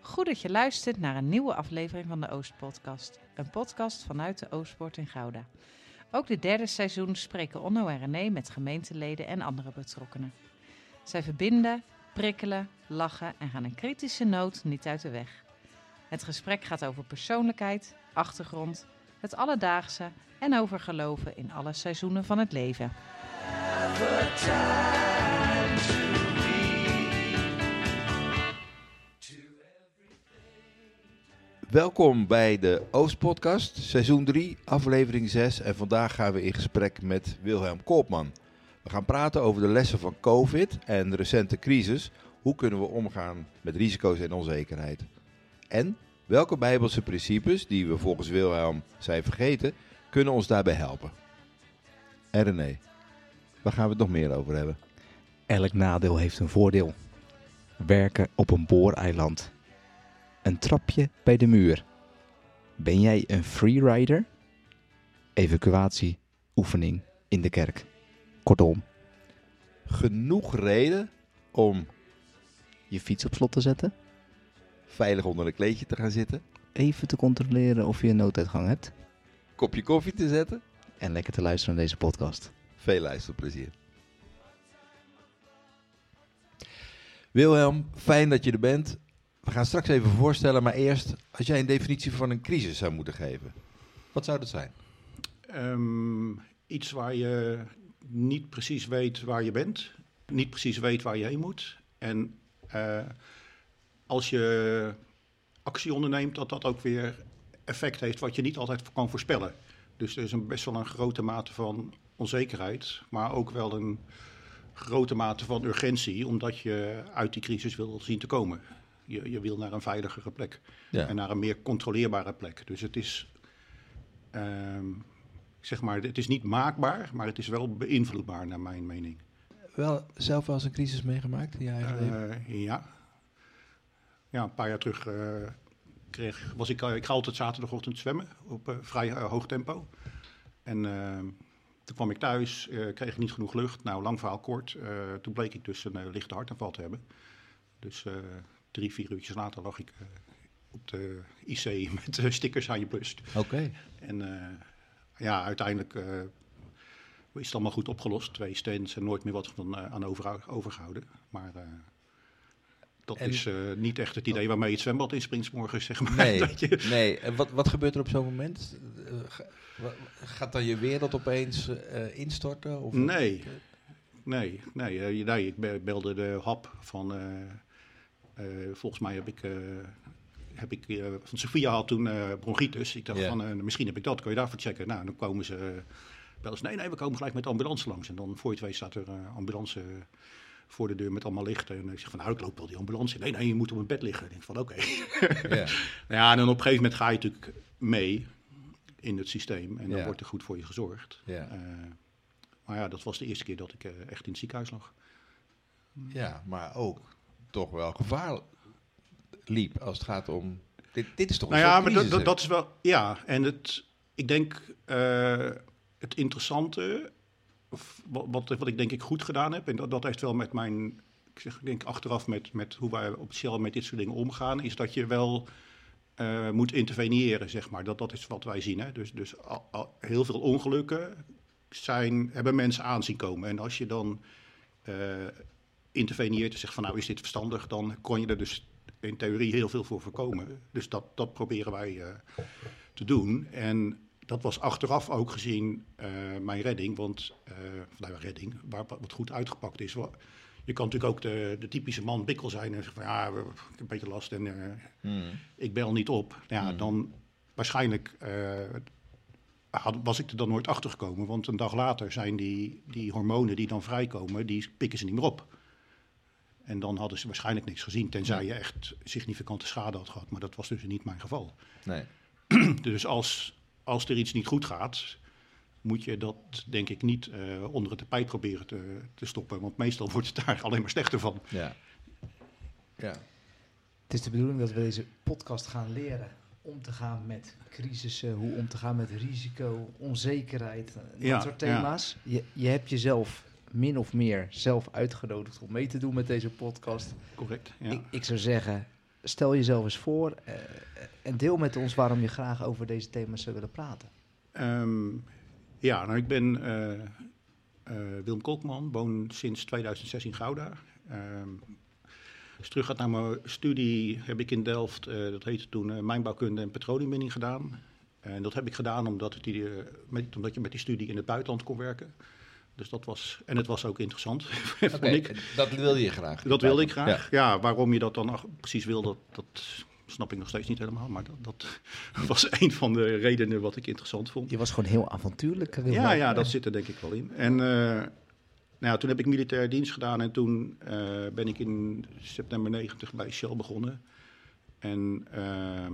Goed dat je luistert naar een nieuwe aflevering van de Oostpodcast. Een podcast vanuit de Oostpoort in Gouda. Ook dit derde seizoen spreken Onno en René met gemeenteleden en andere betrokkenen. Zij verbinden, prikkelen, lachen en gaan een kritische noot niet uit de weg. Het gesprek gaat over persoonlijkheid, achtergrond, het alledaagse en over geloven in alle seizoenen van het leven. Welkom bij de Oostpodcast, seizoen 3, aflevering 6. En vandaag gaan we in gesprek met Wilhelm Koopman. We gaan praten over de lessen van COVID en de recente crisis. Hoe kunnen we omgaan met risico's en onzekerheid? En welke bijbelse principes, die we volgens Wilhelm zijn vergeten, kunnen ons daarbij helpen? En René, waar gaan we het nog meer over hebben? Elk nadeel heeft een voordeel. Werken op een booreiland. Een trapje bij de muur. Ben jij een freerider? Evacuatieoefening in de kerk. Kortom, Genoeg reden om je fiets op slot te zetten. veilig onder een kleedje te gaan zitten, Even te controleren of je een nooduitgang hebt. kopje koffie te zetten. En lekker te luisteren naar deze podcast. Veel luisterplezier. Wilhelm, fijn dat je er bent. We gaan straks even voorstellen, maar eerst, als jij een definitie van een crisis zou moeten geven, wat zou dat zijn? Ehm, iets waar je niet precies weet waar je bent, niet precies weet waar je heen moet. En eh, als je actie onderneemt, dat dat ook weer effect heeft wat je niet altijd kan voorspellen. Dus er is een, best wel een grote mate van onzekerheid, maar ook wel een grote mate van urgentie, omdat je uit die crisis wil zien te komen. Je, je wil naar een veiligere plek Ja. en naar een meer controleerbare plek. Dus het is, ehm, zeg maar, het is niet maakbaar, maar het is wel beïnvloedbaar naar mijn mening. Wel zelf wel eens een crisis meegemaakt in je eigen leven? Eh, ja. Ja, een paar jaar terug eh, kreeg, was ik, eh, ik ga altijd zaterdagochtend zwemmen op vrij hoog tempo. En eh, toen kwam ik thuis, eh, kreeg ik niet genoeg lucht. Nou, lang verhaal kort. eh, toen bleek ik dus een lichte hartaanval te hebben. Dus eh, drie, vier uurtjes later lag ik eh, op de IC met eh, stickers aan je brust. Oké. En eh, ja, uiteindelijk is het allemaal goed opgelost. Twee stents en nooit meer wat van, aan over, overgehouden. Maar dat En- is niet echt het idee waarmee je het zwembad inspringt 's morgens, zeg maar. Nee, Dat je- nee. En wat, wat gebeurt er op zo'n moment? Gaat dan je wereld opeens instorten? Of Nee. Nee, nee, nee, ik be- belde de hap van. Eh, eh, volgens mij heb ik. eh, heb ik eh, van Sofia had toen eh, bronchitis. Ik dacht van, eh, misschien heb ik dat, kun je daarvoor checken? Nou, dan komen ze, eh, bellen ze, nee, nee, we komen gelijk met de ambulance langs. En dan voor je het weet staat er een ambulance eh, voor de deur met allemaal lichten. En ik zeg van, nou, ik loop wel die ambulance in. Nee, nee, je moet op een bed liggen. Ik denk van, oké. Ja. Nou ja, en dan op een gegeven moment ga je natuurlijk mee in het systeem. En dan wordt er goed voor je gezorgd. Eh, maar ja, dat was de eerste keer dat ik eh, echt in het ziekenhuis lag. ja, maar ook toch wel gevaar liep als het gaat om... Dit, dit is toch Nou een ja, maar dat, crisis, dat, dat is wel. Ja, en het, ik denk eh, het interessante, wat, wat, wat ik denk ik goed gedaan heb, en dat, dat heeft wel met mijn, ik zeg, ik denk achteraf met, met hoe wij op Shell met dit soort dingen omgaan, is dat je wel eh, moet interveneren, zeg maar. Dat, dat is wat wij zien. Hè? Dus, dus al- al- heel veel ongelukken zijn, hebben mensen aanzien komen. En als je dan eh, interveneert en zegt van nou is dit verstandig, dan kon je er dus in theorie heel veel voor voorkomen. Dus dat, dat proberen wij eh, te doen. En dat was achteraf ook gezien eh, mijn redding, want nou, ja, redding, waar, wat goed uitgepakt is. Je kan natuurlijk ook de, de typische man bikkel zijn en zeggen van ja, ik heb een beetje last en Hmm. ik bel niet op. Ja, dan waarschijnlijk had, was ik er dan nooit achter gekomen. Want een dag later zijn die, die hormonen die dan vrijkomen, die pikken ze niet meer op. En dan hadden ze waarschijnlijk niks gezien, tenzij je echt significante schade had gehad. Maar dat was dus niet mijn geval. Nee. Dus als, als er iets niet goed gaat, moet je dat denk ik niet eh, onder het tapijt proberen te, te stoppen. Want meestal wordt het daar alleen maar slechter van. Ja. Ja. Het is de bedoeling dat we deze podcast gaan leren om te gaan met crisissen, hoe om te gaan met risico, onzekerheid, eh, dat Ja, soort ja. thema's. Je, je hebt jezelf min of meer zelf uitgenodigd om mee te doen met deze podcast. Correct. Ja. Ik, ik zou zeggen, stel jezelf eens voor eh, en deel met ons waarom je graag over deze thema's zou willen praten. Ehm, ja, nou, ik ben eh, eh, Willem Kolkman, woon sinds 2006 in Gouda. Ehm, als terug gaat naar mijn studie, heb ik in Delft, dat heette toen mijnbouwkunde en petroleumbinding gedaan. En dat heb ik gedaan omdat, het met, omdat je met die studie in het buitenland kon werken. Dus dat was, en het was ook interessant, vond ik. dat wilde je graag. Dat wilde ik graag. Ja, waarom je dat dan ach- precies wil, dat, dat snap ik nog steeds niet helemaal. Maar dat, dat was een van de redenen wat ik interessant vond. Je was gewoon heel avontuurlijk. Ja, ja, dat zit er denk ik wel in. En eh, nou ja, toen heb ik militair dienst gedaan en toen eh, ben ik in september 90 bij Shell begonnen. En ehm,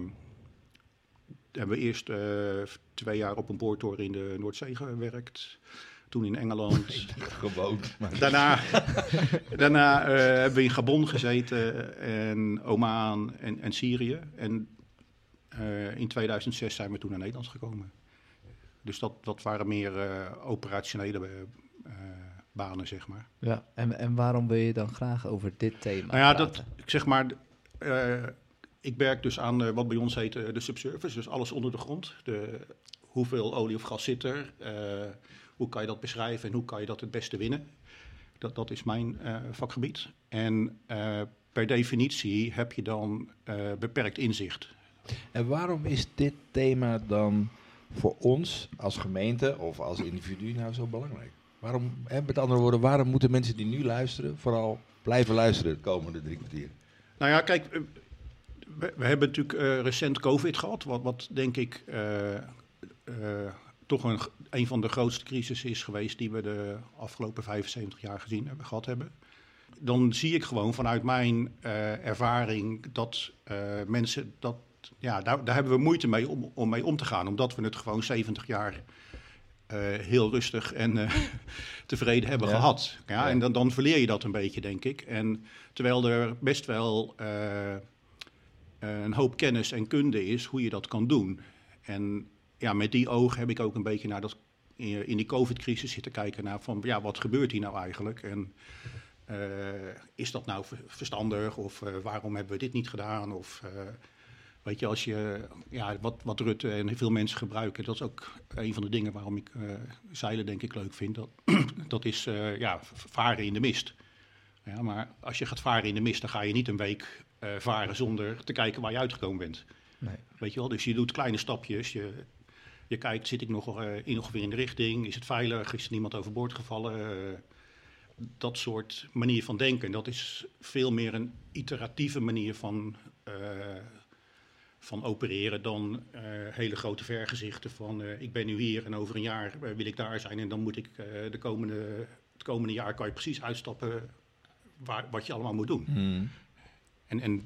hebben we eerst eh, twee jaar op een boortoren in de Noordzee gewerkt. Toen in Engeland. Gewoon. Maar Daarna, daarna eh, hebben we in Gabon gezeten en Oman en, en Syrië. En eh, in 2006 zijn we toen naar Nederland gekomen. Dus dat, dat waren meer eh, operationele banen, zeg maar. Ja, en, en waarom wil je dan graag over dit thema Nou ja, dat, ik zeg maar, eh, ik werk dus aan wat bij ons heet de subsurface, dus alles onder de grond. De, hoeveel olie of gas zit er? Hoe kan je dat beschrijven en hoe kan je dat het beste winnen? Dat, dat is mijn eh, vakgebied. En eh, per definitie heb je dan eh, beperkt inzicht. En waarom is dit thema dan voor ons als gemeente of als individu nou zo belangrijk? Waarom, hè, met andere woorden, waarom moeten mensen die nu luisteren vooral blijven luisteren de komende drie kwartier? Nou ja, kijk, we, we hebben natuurlijk recent COVID gehad, wat, wat denk ik toch een, een van de grootste crisissen is geweest die we de afgelopen 75 jaar gezien hebben, gehad hebben. Dan zie ik gewoon vanuit mijn eh, ervaring dat eh, mensen dat, ja, daar, daar hebben we moeite mee om, om mee om te gaan, omdat we het gewoon 70 jaar eh, heel rustig en tevreden hebben Ja. gehad. Ja, Ja. En dan, dan verleer je dat een beetje, denk ik. En terwijl er best wel een hoop kennis en kunde is hoe je dat kan doen. En ja, met die ogen heb ik ook een beetje naar dat, in in die COVID-crisis zitten kijken naar van ja, wat gebeurt hier nou eigenlijk? En eh, is dat nou ver- verstandig? Of eh, waarom hebben we dit niet gedaan? Of eh, weet je, als je ja, wat, wat Rutte en veel mensen gebruiken, dat is ook een van de dingen waarom ik eh, zeilen denk ik leuk vind. Dat, dat is eh, ja, varen in de mist. Ja, maar als je gaat varen in de mist, dan ga je niet een week eh, varen zonder te kijken waar je uitgekomen bent. Nee. Weet je wel, dus je doet kleine stapjes. Je, je kijkt, zit ik nog eh, in, ongeveer in de richting? Is het veilig? Is er niemand overboord gevallen? Eh, dat soort manier van denken. Dat is veel meer een iteratieve manier van, eh, van opereren dan hele grote vergezichten van ik ben nu hier en over een jaar wil ik daar zijn en dan moet ik de komende, het komende jaar kan je precies uitstappen waar, wat je allemaal moet doen. En, en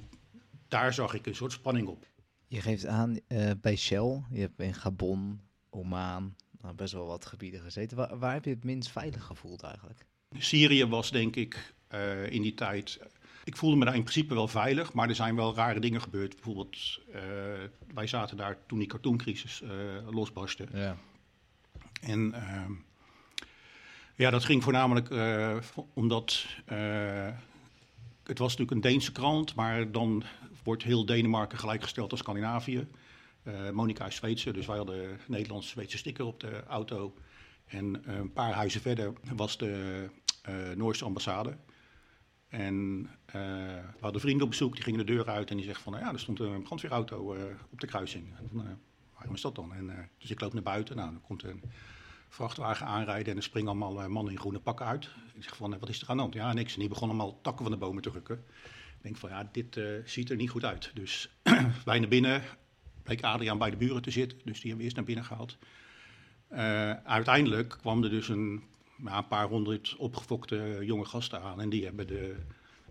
daar zag ik een soort spanning op. Je geeft aan eh, bij Shell, je hebt in Gabon, Oman, nou, best wel wat gebieden gezeten. Waar, waar heb je het minst veilig gevoeld eigenlijk? Syrië was denk ik eh, in die tijd. Ik voelde me daar in principe wel veilig, maar er zijn wel rare dingen gebeurd. Bijvoorbeeld, eh, wij zaten daar toen die cartooncrisis eh, losbarstte. Ja. En ehm, ja, dat ging voornamelijk eh, vo- omdat eh, het was natuurlijk een Deense krant, maar dan wordt heel Denemarken gelijkgesteld als Scandinavië. Eh Monica is Zweedse, dus wij hadden Nederlands-Zweedse sticker op de auto. En eh, een paar huizen verder was de eh, Noorse ambassade. En we hadden vrienden op bezoek, die gingen de deur uit en die zeggen van, nou ja, er stond een brandweerauto op de kruising. Waarom is dat dan? En, dus ik loop naar buiten, nou, dan komt een vrachtwagen aanrijden en er springen allemaal mannen in groene pakken uit. Ik zeg van, wat is er aan de hand? Ja, niks. En die begonnen allemaal takken van de bomen te rukken. Denk van, ja, dit eh, ziet er niet goed uit. Dus wij naar binnen, bleek Adriaan bij de buren te zitten, dus die hebben we eerst naar binnen gehaald. Eh, uiteindelijk kwam er dus een, nou, een paar honderd opgefokte jonge gasten aan en die hebben de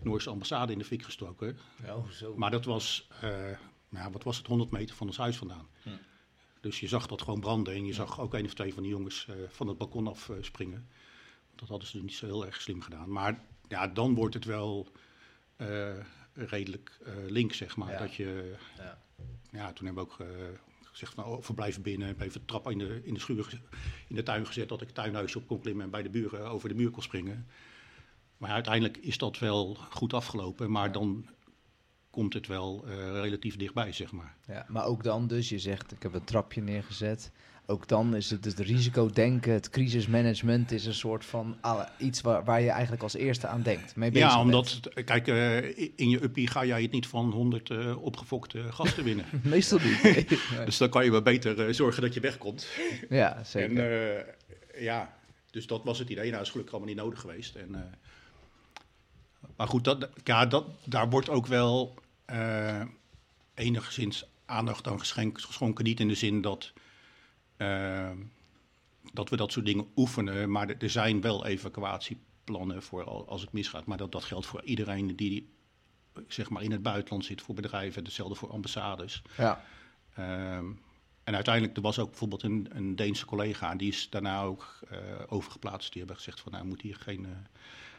Noorse ambassade in de fik gestoken. Oh, zo. Maar dat was, eh, nou, wat was het, 100 meter van ons huis vandaan. Hm. Dus je zag dat gewoon branden en je zag ook een of twee van die jongens eh, van het balkon af eh, springen. Dat hadden ze niet zo heel erg slim gedaan. Maar ja, dan wordt het wel eh, redelijk eh link, zeg maar. Ja. Dat je, Ja. ja. toen hebben we ook eh, gezegd van, oh, verblijven binnen. Heb even trap in de, in de schuur, in de tuin gezet, dat ik tuinhuis op kon klimmen en bij de buren over de muur kon springen. Maar uiteindelijk is dat wel goed afgelopen. Maar dan komt het wel relatief dichtbij, zeg maar. Ja, maar ook dan dus, je zegt ik heb een trapje neergezet. Ook dan is het het risicodenken, het crisismanagement is een soort van alle- iets waar, waar je eigenlijk als eerste aan denkt. Mee bezig Ja, omdat, kijk, eh, in je uppie ga jij het niet van 100 eh, opgefokte gasten winnen. Meestal niet. nee. Dus dan kan je maar beter eh, zorgen dat je wegkomt. Ja, zeker. En ja, dus dat was het idee. Nou, is gelukkig allemaal niet nodig geweest. En, maar goed, dat, ja, dat, daar wordt ook wel enigszins aandacht aan geschonken. Niet in de zin dat, eh, dat we dat soort dingen oefenen. Maar er- zijn wel evacuatieplannen voor al- als het misgaat. Maar dat, dat geldt voor iedereen die zeg maar, in het buitenland zit, voor bedrijven. Hetzelfde voor ambassades. ja. Ehm, en uiteindelijk, er was ook bijvoorbeeld een, een Deense collega, die is daarna ook eh, overgeplaatst. Die hebben gezegd van, nou, moet hier geen, eh,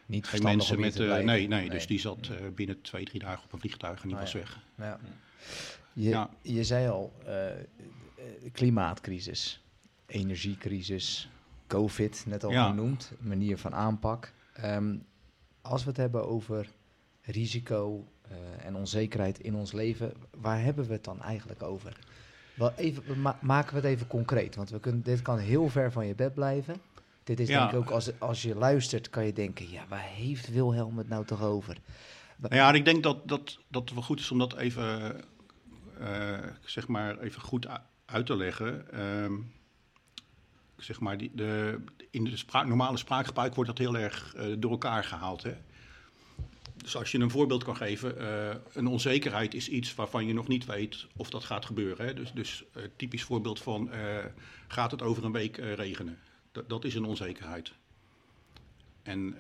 Niet geen mensen met... eh, blijven. nee, nee, dus die zat eh, binnen twee, drie dagen op een vliegtuig en die Ah, was ja. weg. Ja. Je, Ja. je zei al, klimaatcrisis, energiecrisis, COVID, net al Ja. genoemd, manier van aanpak. Ehm, als we het hebben over risico eh, en onzekerheid in ons leven, waar hebben we het dan eigenlijk over? Wel even, ma- maken we het even concreet, want we kunnen, dit kan heel ver van je bed blijven. Dit is Ja. denk ik ook, als, als je luistert, kan je denken, ja, waar heeft Wilhelm het nou toch over? Nou ja, ik denk dat, dat, dat het wel goed is om dat even, eh, zeg maar even goed uit te leggen. Ehm, zeg maar, die, de, in de normale spraakgebruik wordt dat heel erg eh, door elkaar gehaald. Hè? Dus als je een voorbeeld kan geven, eh, een onzekerheid is iets waarvan je nog niet weet of dat gaat gebeuren. Hè? Dus, dus eh, typisch voorbeeld van, gaat het over een week regenen? Dat, is een onzekerheid. En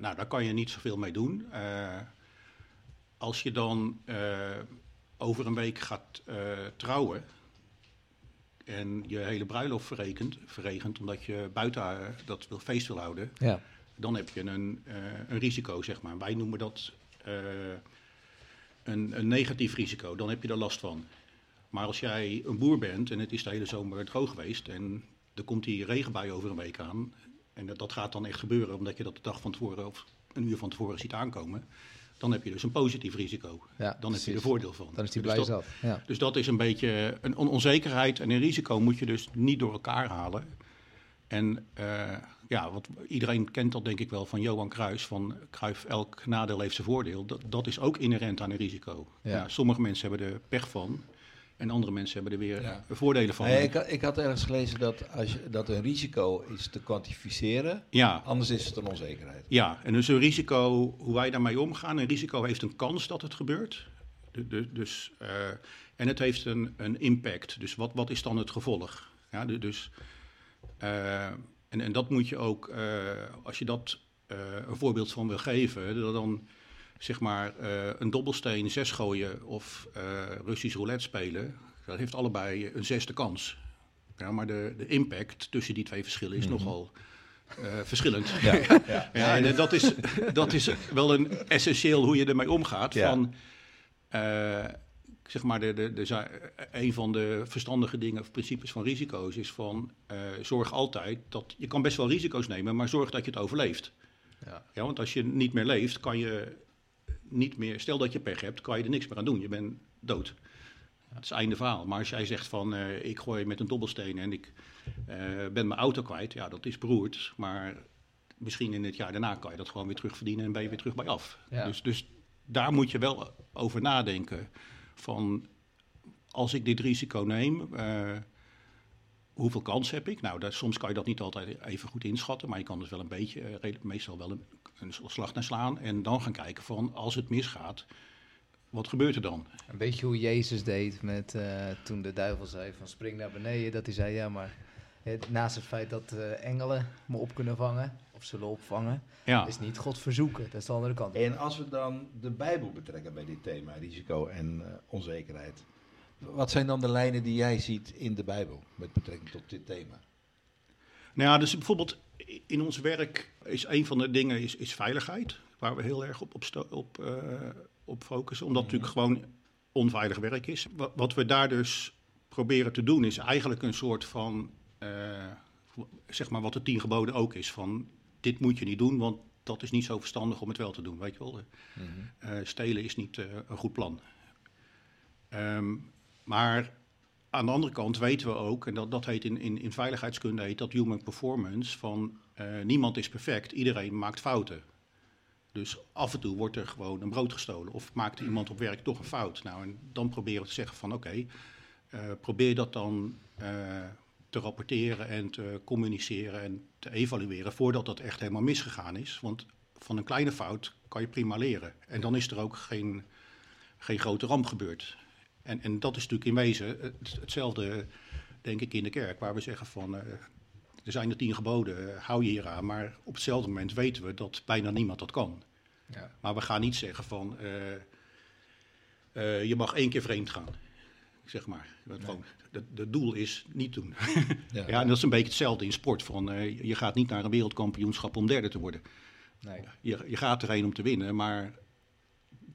nou, daar kan je niet zoveel mee doen. Als je dan over een week gaat trouwen en je hele bruiloft verrekent, verregent omdat je buiten dat wil, feest wil houden, Ja, dan heb je een, eh, een risico, zeg maar. Wij noemen dat eh, een, een negatief risico, dan heb je er last van. Maar als jij een boer bent en het is de hele zomer droog geweest en er komt die regenbui over een week aan, en dat, dat gaat dan echt gebeuren omdat je dat de dag van tevoren of een uur van tevoren ziet aankomen, dan heb je dus een positief risico. ja Dan heb je er voordeel van. Dan is die Dus blij dat-. Ja. dus dat is een beetje een on- onzekerheid en een risico moet je dus niet door elkaar halen. En eh, ja, wat, iedereen kent dat denk ik wel van Johan Cruijff, van Cruijff, elk nadeel heeft zijn voordeel. Dat, dat is ook inherent aan een risico. Ja. Ja, sommige mensen hebben er pech van en andere mensen hebben er weer Ja. voordelen van. Nee, ik, had- ik had ergens gelezen dat, als je, dat een risico is te kwantificeren, Ja, anders is het een onzekerheid. Ja, en dus een risico, hoe wij daarmee omgaan. Een risico heeft een kans dat het gebeurt. Du- du- dus, eh, en het heeft een, een impact. Dus wat, wat is dan het gevolg? Ja, du- dus, eh, en, en dat moet je ook, eh, als je dat een voorbeeld van wil geven, dat dan zeg maar eh, een dobbelsteen zes gooien of eh, Russisch roulette spelen, dat heeft allebei een zesde kans. Ja, maar de, de impact tussen die twee verschillen is nogal eh, verschillend. Ja, ja. Ja, en dat is, dat is wel een essentieel hoe je ermee omgaat. Van, zeg maar, de, de, de, een van de verstandige dingen of principes van risico's is van zorg altijd dat je kan best wel risico's nemen, maar zorg dat je het overleeft. Ja. Ja, want als je niet meer leeft, kan je niet meer, stel dat je pech hebt, kan je er niks meer aan doen. Je bent dood. Het is einde verhaal. Maar als jij zegt van eh, ik gooi met een dobbelsteen en ik eh, ben mijn auto kwijt, ja, dat is beroerd. Maar misschien in het jaar daarna kan je dat gewoon weer terugverdienen en ben je weer terug bij af. Ja. Dus, dus daar moet je wel over nadenken. Van als ik dit risico neem, eh, hoeveel kans heb ik? Nou, daar, soms kan je dat niet altijd even goed inschatten, maar je kan dus wel een beetje, meestal wel een, een slag naar slaan. En dan gaan kijken van als het misgaat, wat gebeurt er dan? Een beetje hoe Jezus deed met eh, toen de duivel zei van spring naar beneden. Dat hij zei ja, maar naast het feit dat eh, engelen me op kunnen vangen of zullen opvangen, Ja. is niet God verzoeken. Dat is de andere kant. En als we dan de Bijbel betrekken bij dit thema, risico en eh, onzekerheid. Wat zijn dan de lijnen die jij ziet in de Bijbel met betrekking tot dit thema? Nou ja, dus bijvoorbeeld in ons werk is een van de dingen is, is veiligheid, waar we heel erg op, op, op, eh, op focussen, omdat het natuurlijk gewoon onveilig werk is. Wat, wat we daar dus proberen te doen is eigenlijk een soort van, eh, zeg maar wat de tien geboden ook is, van dit moet je niet doen, want dat is niet zo verstandig om het wel te doen, weet je wel. Eh, stelen is niet een goed plan. Ehm, maar aan de andere kant weten we ook, en dat, dat heet in, in, in veiligheidskunde heet dat human performance, van eh, niemand is perfect, iedereen maakt fouten. Dus af en toe wordt er gewoon een brood gestolen of maakt iemand op werk toch een fout. Nou, en dan proberen we te zeggen van oké, eh, probeer dat dan eh, te rapporteren en te communiceren en te evalueren voordat dat echt helemaal misgegaan is. Want van een kleine fout kan je prima leren. En dan is er ook geen, geen grote ramp gebeurd. En, en dat is natuurlijk in wezen het- hetzelfde, denk ik, in de kerk, waar we zeggen van. eh, er zijn er tien geboden, eh, hou je hier aan. Maar op hetzelfde moment weten we dat bijna niemand dat kan. Ja. Maar we gaan niet zeggen van. eh, je mag één keer vreemd gaan. Zeg maar. Gewoon, het, doel is niet doen. Ja. Ja, en dat is een beetje hetzelfde in sport. Van, je gaat niet naar een wereldkampioenschap om derde te worden. Nee. Je, je gaat erheen om te winnen, maar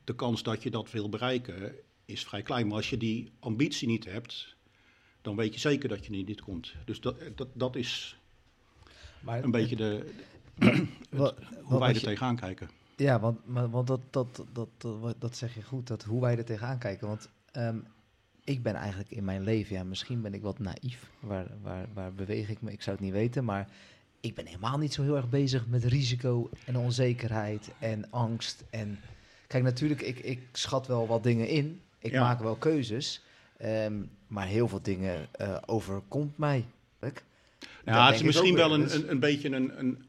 de kans dat je dat wil bereiken is vrij klein. Maar als je die ambitie niet hebt, dan weet je zeker dat je er niet komt. Dus dat, dat, dat is Maar een beetje de, Wat- hoe wat wij er tegenaan kijken. Ja, want, maar, want dat, dat, dat, dat, dat zeg je goed, dat hoe wij er tegenaan kijken. Want ehm, ik ben eigenlijk in mijn leven, ja, misschien ben ik wat naïef. Waar, waar, waar beweeg ik me? Ik zou het niet weten, maar ik ben helemaal niet zo heel erg bezig met risico en onzekerheid en angst. En kijk, natuurlijk, ik, ik schat wel wat dingen in. Ik Ja. maak wel keuzes. ehm, maar heel veel dingen eh, overkomt mij. Ja, het is ik misschien wel een, een, een beetje een, een,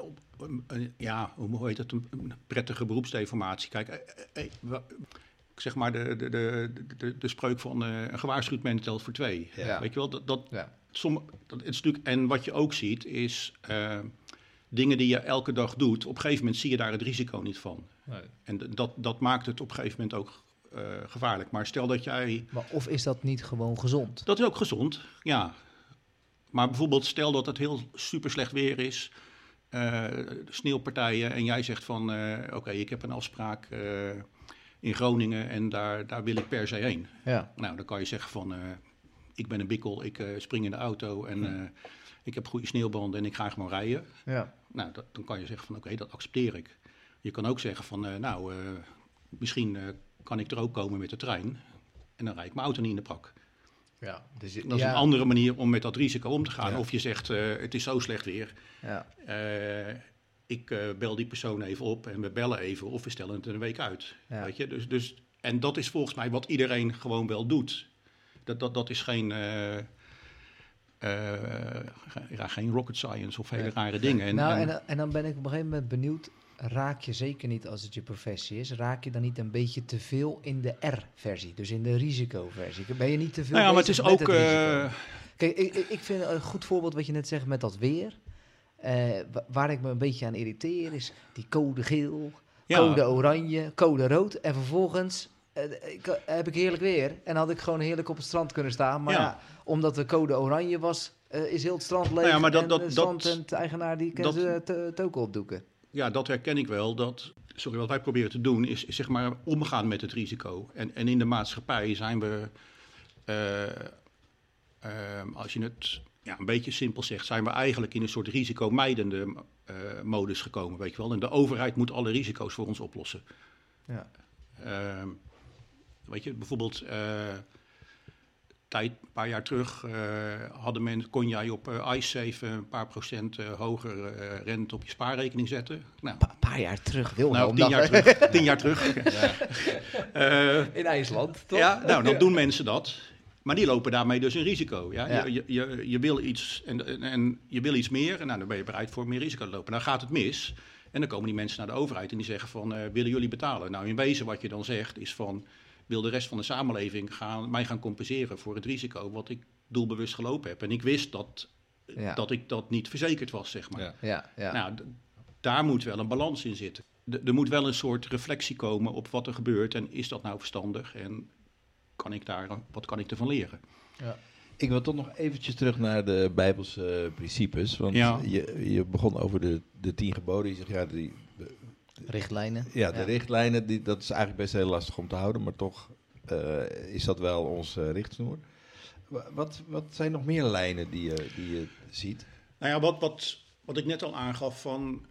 op- een- een- ja, hoe heet het, een, een prettige beroepsdeformatie. Kijk, eh, eh, zeg maar de, de, de, de, spreuk van een gewaarschuwd mens telt voor twee. Ja. Weet je wel, dat, dat, Ja. Somm- dat het is natuurlijk, en wat je ook ziet is eh, dingen die je elke dag doet. Op een gegeven moment zie je daar het risico niet van. En dat, dat maakt het op een gegeven moment ook eh, gevaarlijk. Maar stel dat jij. Maar of is dat niet gewoon gezond? Dat is ook gezond, ja. Maar bijvoorbeeld stel dat het heel super slecht weer is. eh, sneeuwpartijen en jij zegt van eh, oké, ik heb een afspraak in Groningen en daar, daar wil ik per se heen. Ja. Nou, dan kan je zeggen van, ik ben een bikkel, ik spring in de auto en ik heb goede sneeuwbanden en ik ga gewoon rijden. Ja. Nou, dat, dan kan je zeggen van, oké, dat accepteer ik. Je kan ook zeggen van, nou, misschien kan ik er ook komen met de trein en dan rijd ik mijn auto niet in de prak. Ja, dus, Dat is een andere manier om met dat risico om te gaan. Ja. Of je zegt, eh, het is zo slecht weer, Ja. eh, ik eh, bel die persoon even op en we bellen even of we stellen het een week uit. Ja. Weet je? Dus, dus, en dat is volgens mij wat iedereen gewoon wel doet. Dat, dat, dat is geen, ge- ja, geen rocket science of hele rare dingen. En, nou, en- en dan ben ik op een gegeven moment benieuwd. Raak je zeker niet als het je professie is, raak je dan niet een beetje te veel in de R-versie, dus in de risicoversie? Ben je niet te veel nou ja, maar het is ook... het eh, Kijk, ik, ik- vind een goed voorbeeld wat je net zegt met dat weer. Eh, wa- waar ik me een beetje aan irriteer is die code geel, ja, code oranje, code rood. En vervolgens eh, ik, heb ik heerlijk weer. En had ik gewoon heerlijk op het strand kunnen staan. Maar ja, Ja. omdat de code oranje was, is heel het strand leeg. Nou ja, maar dat- en dat- de dat- en de eigenaar die kan dat- ze het ook opdoeken. Ja, dat herken ik wel. Dat, sorry, wat wij proberen te doen is, is zeg maar omgaan met het risico. En, en in de maatschappij zijn we, eh, ehm, als je het ja, een beetje simpel zegt, zijn we eigenlijk in een soort risicomijdende eh, modus gekomen, weet je wel. En de overheid moet alle risico's voor ons oplossen. Ja. Ehm, weet je, bijvoorbeeld eh, tijd, een paar jaar terug eh, hadden men, kon jij op eh iSafe een paar procent eh, hoger rente op je spaarrekening zetten. Nou, Een paar jaar terug, Wilhelm. nou tien jaar terug. tien jaar terug. Eh, In IJsland, toch? ja, nou, dan doen mensen dat. Maar die lopen daarmee dus een risico. Ja? Ja. Je, je, je, je wil iets en, en, je wil iets meer en nou, dan ben je bereid voor meer risico te lopen. Dan gaat het mis en dan komen die mensen naar de overheid en die zeggen van, willen jullie betalen? Nou, in wezen wat je dan zegt is van, wil de rest van de samenleving gaan, mij gaan compenseren voor het risico wat ik doelbewust gelopen heb. En ik wist dat, Ja. dat ik dat niet verzekerd was, zeg maar. Ja. Ja, ja. Nou, d- daar moet wel een balans in zitten. D- er moet wel een soort reflectie komen op wat er gebeurt en is dat nou verstandig en kan ik daar, wat kan ik ervan leren? Ik wil toch nog eventjes terug naar de Bijbelse principes. Want Ja. je, je begon over de, de tien geboden. Je zegt, ja, die, Richtlijnen. ja, de richtlijnen, die, dat is eigenlijk best heel lastig om te houden. Maar toch eh, is dat wel onze richtsnoer. Wa- Wat, wat zijn nog meer lijnen die je, die je ziet? Nou ja, wat, wat, wat ik net al aangaf van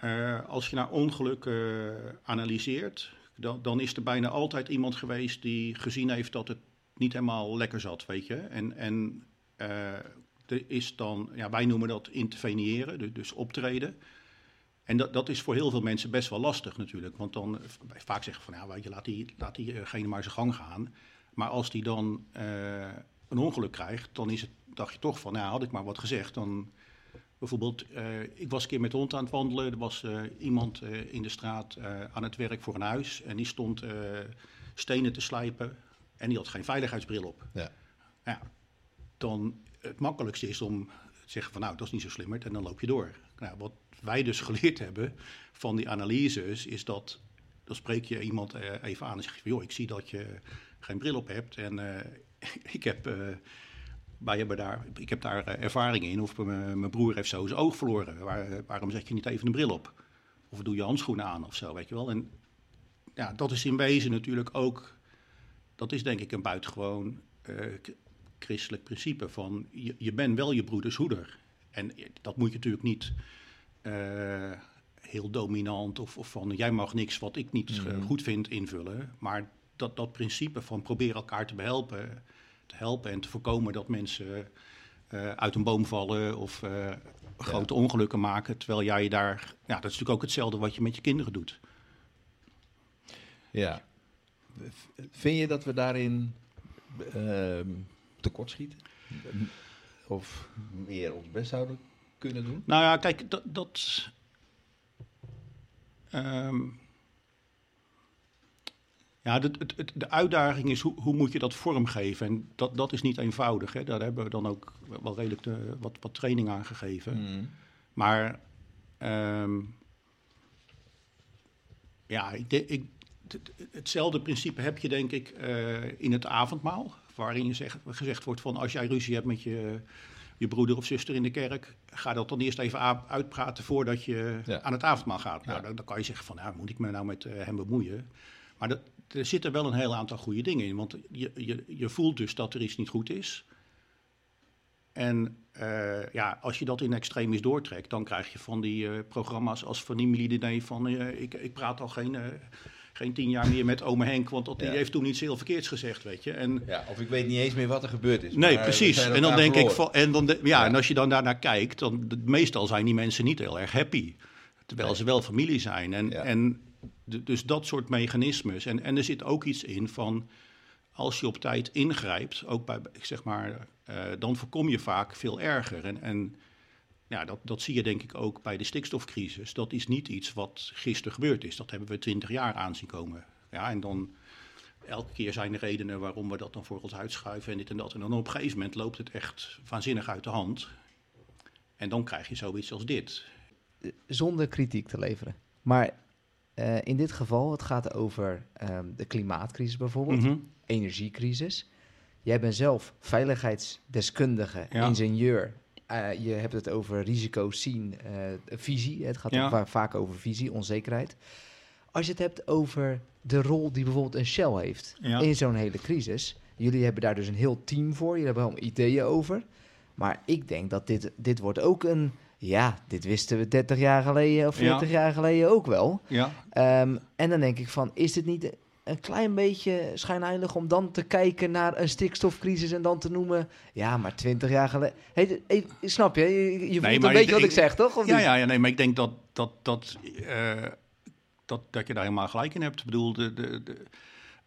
eh, als je naar ongelukken analyseert, dan, dan is er bijna altijd iemand geweest die gezien heeft dat het niet helemaal lekker zat, weet je. En, en eh, er is dan, ja, wij noemen dat interveneren, dus, dus optreden. En dat, dat is voor heel veel mensen best wel lastig natuurlijk. Want dan eh, vaak zeggen van, ja, weet je, laat, die, laat diegene maar zijn gang gaan. Maar als die dan eh, een ongeluk krijgt, dan is het, dacht je toch van, nou, had ik maar wat gezegd, dan... Bijvoorbeeld, uh, ik was een keer met hond aan het wandelen. Er was uh, iemand in de straat aan het werk voor een huis. En die stond stenen te slijpen. En die had geen veiligheidsbril op. Ja. ja. Dan het makkelijkste is om te zeggen van nou, dat is niet zo slimmer. En dan loop je door. Nou, wat wij dus geleerd hebben van die analyses is dat... Dan spreek je iemand even aan en zeg je joh, ik zie dat je geen bril op hebt. En ik heb wij hebben daar, ik heb daar ervaring in. Of mijn broer heeft zo zijn oog verloren. Waar, waarom zet je niet even een bril op? Of doe je handschoenen aan of zo, weet je wel. En ja, dat is in wezen natuurlijk ook... Dat is denk ik een buitengewoon christelijk principe van... Je, je bent wel je broeders hoeder. En dat moet je natuurlijk niet uh, heel dominant... Of, of, van jij mag niks wat ik niet mm. goed vind invullen. Maar dat, dat principe van probeer elkaar te behelpen te helpen en te voorkomen dat mensen uh, uit een boom vallen of uh, grote ja. ongelukken maken. Terwijl jij je daar, ja, dat is natuurlijk ook hetzelfde wat je met je kinderen doet. Ja. Vind je dat we daarin uh, tekortschieten? Of meer ons best zouden kunnen doen? Nou ja, kijk, dat. dat um, ja, de, de, de, uitdaging is hoe, hoe moet je dat vormgeven? En dat, dat is niet eenvoudig. Hè? Daar hebben we dan ook wel redelijk de, wat, wat training aan gegeven. Mm. Maar um, ja, ik, ik, hetzelfde principe heb je denk ik uh, in het avondmaal. Waarin je zegt, gezegd wordt van als jij ruzie hebt met je, je broeder of zuster in de kerk... ga dat dan eerst even uitpraten voordat je ja. aan het avondmaal gaat. Nou, dan, dan, kan je zeggen van, ja, moet ik me nou met uh, hem bemoeien? Maar dat, er zitten wel een heel aantal goede dingen in. Want je, je, je voelt dus dat er iets niet goed is. En uh, ja, als je dat in extremis doortrekt, dan krijg je van die uh, programma's als van die van uh, ik, ik praat al geen, geen tien jaar meer met ome Henk, want dat, die heeft toen iets heel verkeerds gezegd, weet je. En, ja, of ik weet niet eens meer wat er gebeurd is. Nee, precies. En dan denk verloren. ik van, en, dan de, ja, ja, en als je dan daarnaar kijkt, dan meestal zijn die mensen niet heel erg happy. Terwijl nee. ze wel familie zijn. En, en dus dat soort mechanismes. En, en er zit ook iets in van als je op tijd ingrijpt, ook bij, zeg maar, uh, dan voorkom je vaak veel erger. En, en ja, dat, dat zie je denk ik ook bij de stikstofcrisis. Dat is niet iets wat gisteren gebeurd is. Dat hebben we twintig jaar aanzien komen. Ja, en dan elke keer zijn er redenen waarom we dat dan voor ons uitschuiven en dit en dat. En dan op een gegeven moment loopt het echt waanzinnig uit de hand. En dan krijg je zoiets als dit. Zonder kritiek te leveren. Maar uh, in dit geval, het gaat over um, de klimaatcrisis bijvoorbeeld, Mhm. mm -hmm. energiecrisis. Jij bent zelf veiligheidsdeskundige, Ja. ingenieur. Uh, je hebt het over risico's zien, uh, visie. Het gaat Ja. ook va- vaak over visie, onzekerheid. Als je het hebt over de rol die bijvoorbeeld een Shell heeft Ja. in zo'n hele crisis. Jullie hebben daar dus een heel team voor. Jullie hebben allemaal ideeën over. Maar ik denk dat dit, dit wordt ook een... Ja, dit wisten we 30 jaar geleden of 40 jaar geleden ook wel. Ja, Um, en dan denk ik van, is dit niet een klein beetje schijnheilig om dan te kijken naar een stikstofcrisis en dan te noemen, ja, maar 20 jaar geleden. Hey, hey, snap je? Je, je voelt Nee, een beetje ik- wat ik ik- zeg, toch? Of ja, ja, ja, nee, maar ik denk dat, dat, dat, eh, dat, dat je daar helemaal gelijk in hebt. Ik bedoel, de, de, de,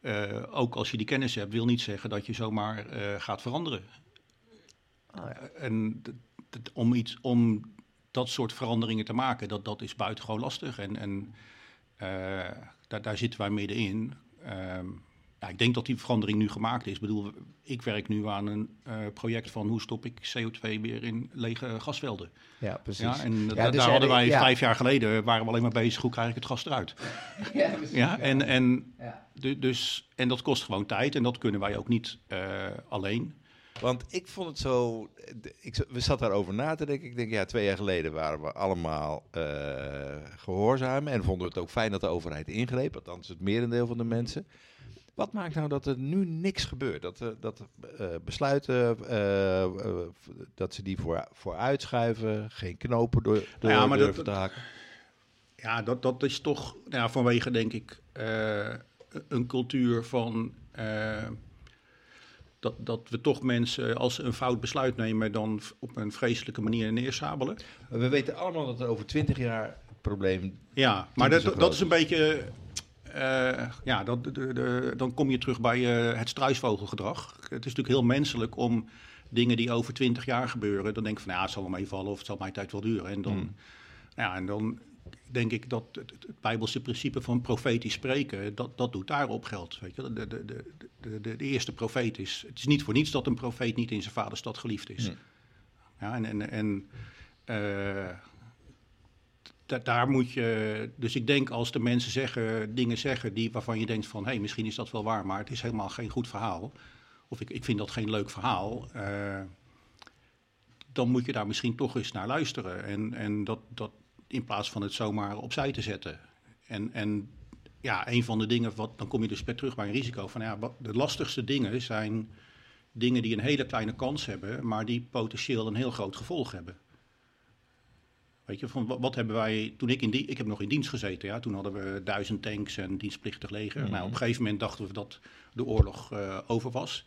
eh, ook als je die kennis hebt, wil niet zeggen dat je zomaar eh, gaat veranderen. Oh, ja. En om, iets, om dat soort veranderingen te maken, dat, dat is buitengewoon lastig. En, en daar, daar zitten wij middenin. Ehm ja, ik denk dat die verandering nu gemaakt is. Ik bedoel, ik werk nu aan een eh, project van hoe stop ik CO2 weer in lege gasvelden. Ja, precies. Ja, en da- dus daar hadden wij ja. vijf jaar geleden, waren we alleen maar bezig, hoe krijg ik het gas eruit? Ja, precies, Ja, en, en, Ja. du- dus, en dat kost gewoon tijd en dat kunnen wij ook niet eh, alleen. Want ik vond het zo. Ik, we zat daarover na te denken. Ik denk, ja, twee jaar geleden waren we allemaal eh, gehoorzaam. En vonden we het ook fijn dat de overheid ingreep. Althans, het merendeel van de mensen. Wat maakt nou dat er nu niks gebeurt? Dat, er- dat eh, besluiten, eh, eh, dat ze die voor, voor uitschuiven. Geen knopen door, door ja, maar dat- te haken. Ja, dat, dat is toch nou ja, vanwege, denk ik, eh, een cultuur van. Dat, dat we toch mensen, als ze een fout besluit nemen, dan op een vreselijke manier neersabelen. We weten allemaal dat er over 20 jaar het probleem... Ja, maar dat, dat is een beetje. eh, ja, dat, de, de, dan kom je terug bij eh, het struisvogelgedrag. Het is natuurlijk heel menselijk om dingen die over twintig jaar gebeuren. Dan denk ik van ja, het zal wel meevallen of het zal mijn tijd wel duren. En dan, Hmm. ja, en dan denk ik dat het Bijbelse principe van profetisch spreken, dat, dat doet daarop geld. Weet je? De, de, de, de, de, de eerste profeet is. Het is niet voor niets dat een profeet niet in zijn vaderstad geliefd is. Ja, en, en, en da- daar moet je. Dus ik denk als de mensen zeggen, dingen zeggen die, waarvan je denkt van hé, hey, misschien is dat wel waar, maar het is helemaal geen goed verhaal. Of ik, ik vind dat geen leuk verhaal. eh, dan moet je daar misschien toch eens naar luisteren. En, en dat, dat in plaats van het zomaar opzij te zetten. En, en ja, een van de dingen, wat, dan kom je dus weer terug bij een risico. Van ja, de lastigste dingen zijn dingen die een hele kleine kans hebben, maar die potentieel een heel groot gevolg hebben. Weet je, van wat, wat hebben wij, toen ik in die, ik heb nog in dienst gezeten, ja, toen hadden we duizend tanks en dienstplichtig leger. Mhm. Nou, op een gegeven moment dachten we dat de oorlog eh, over was.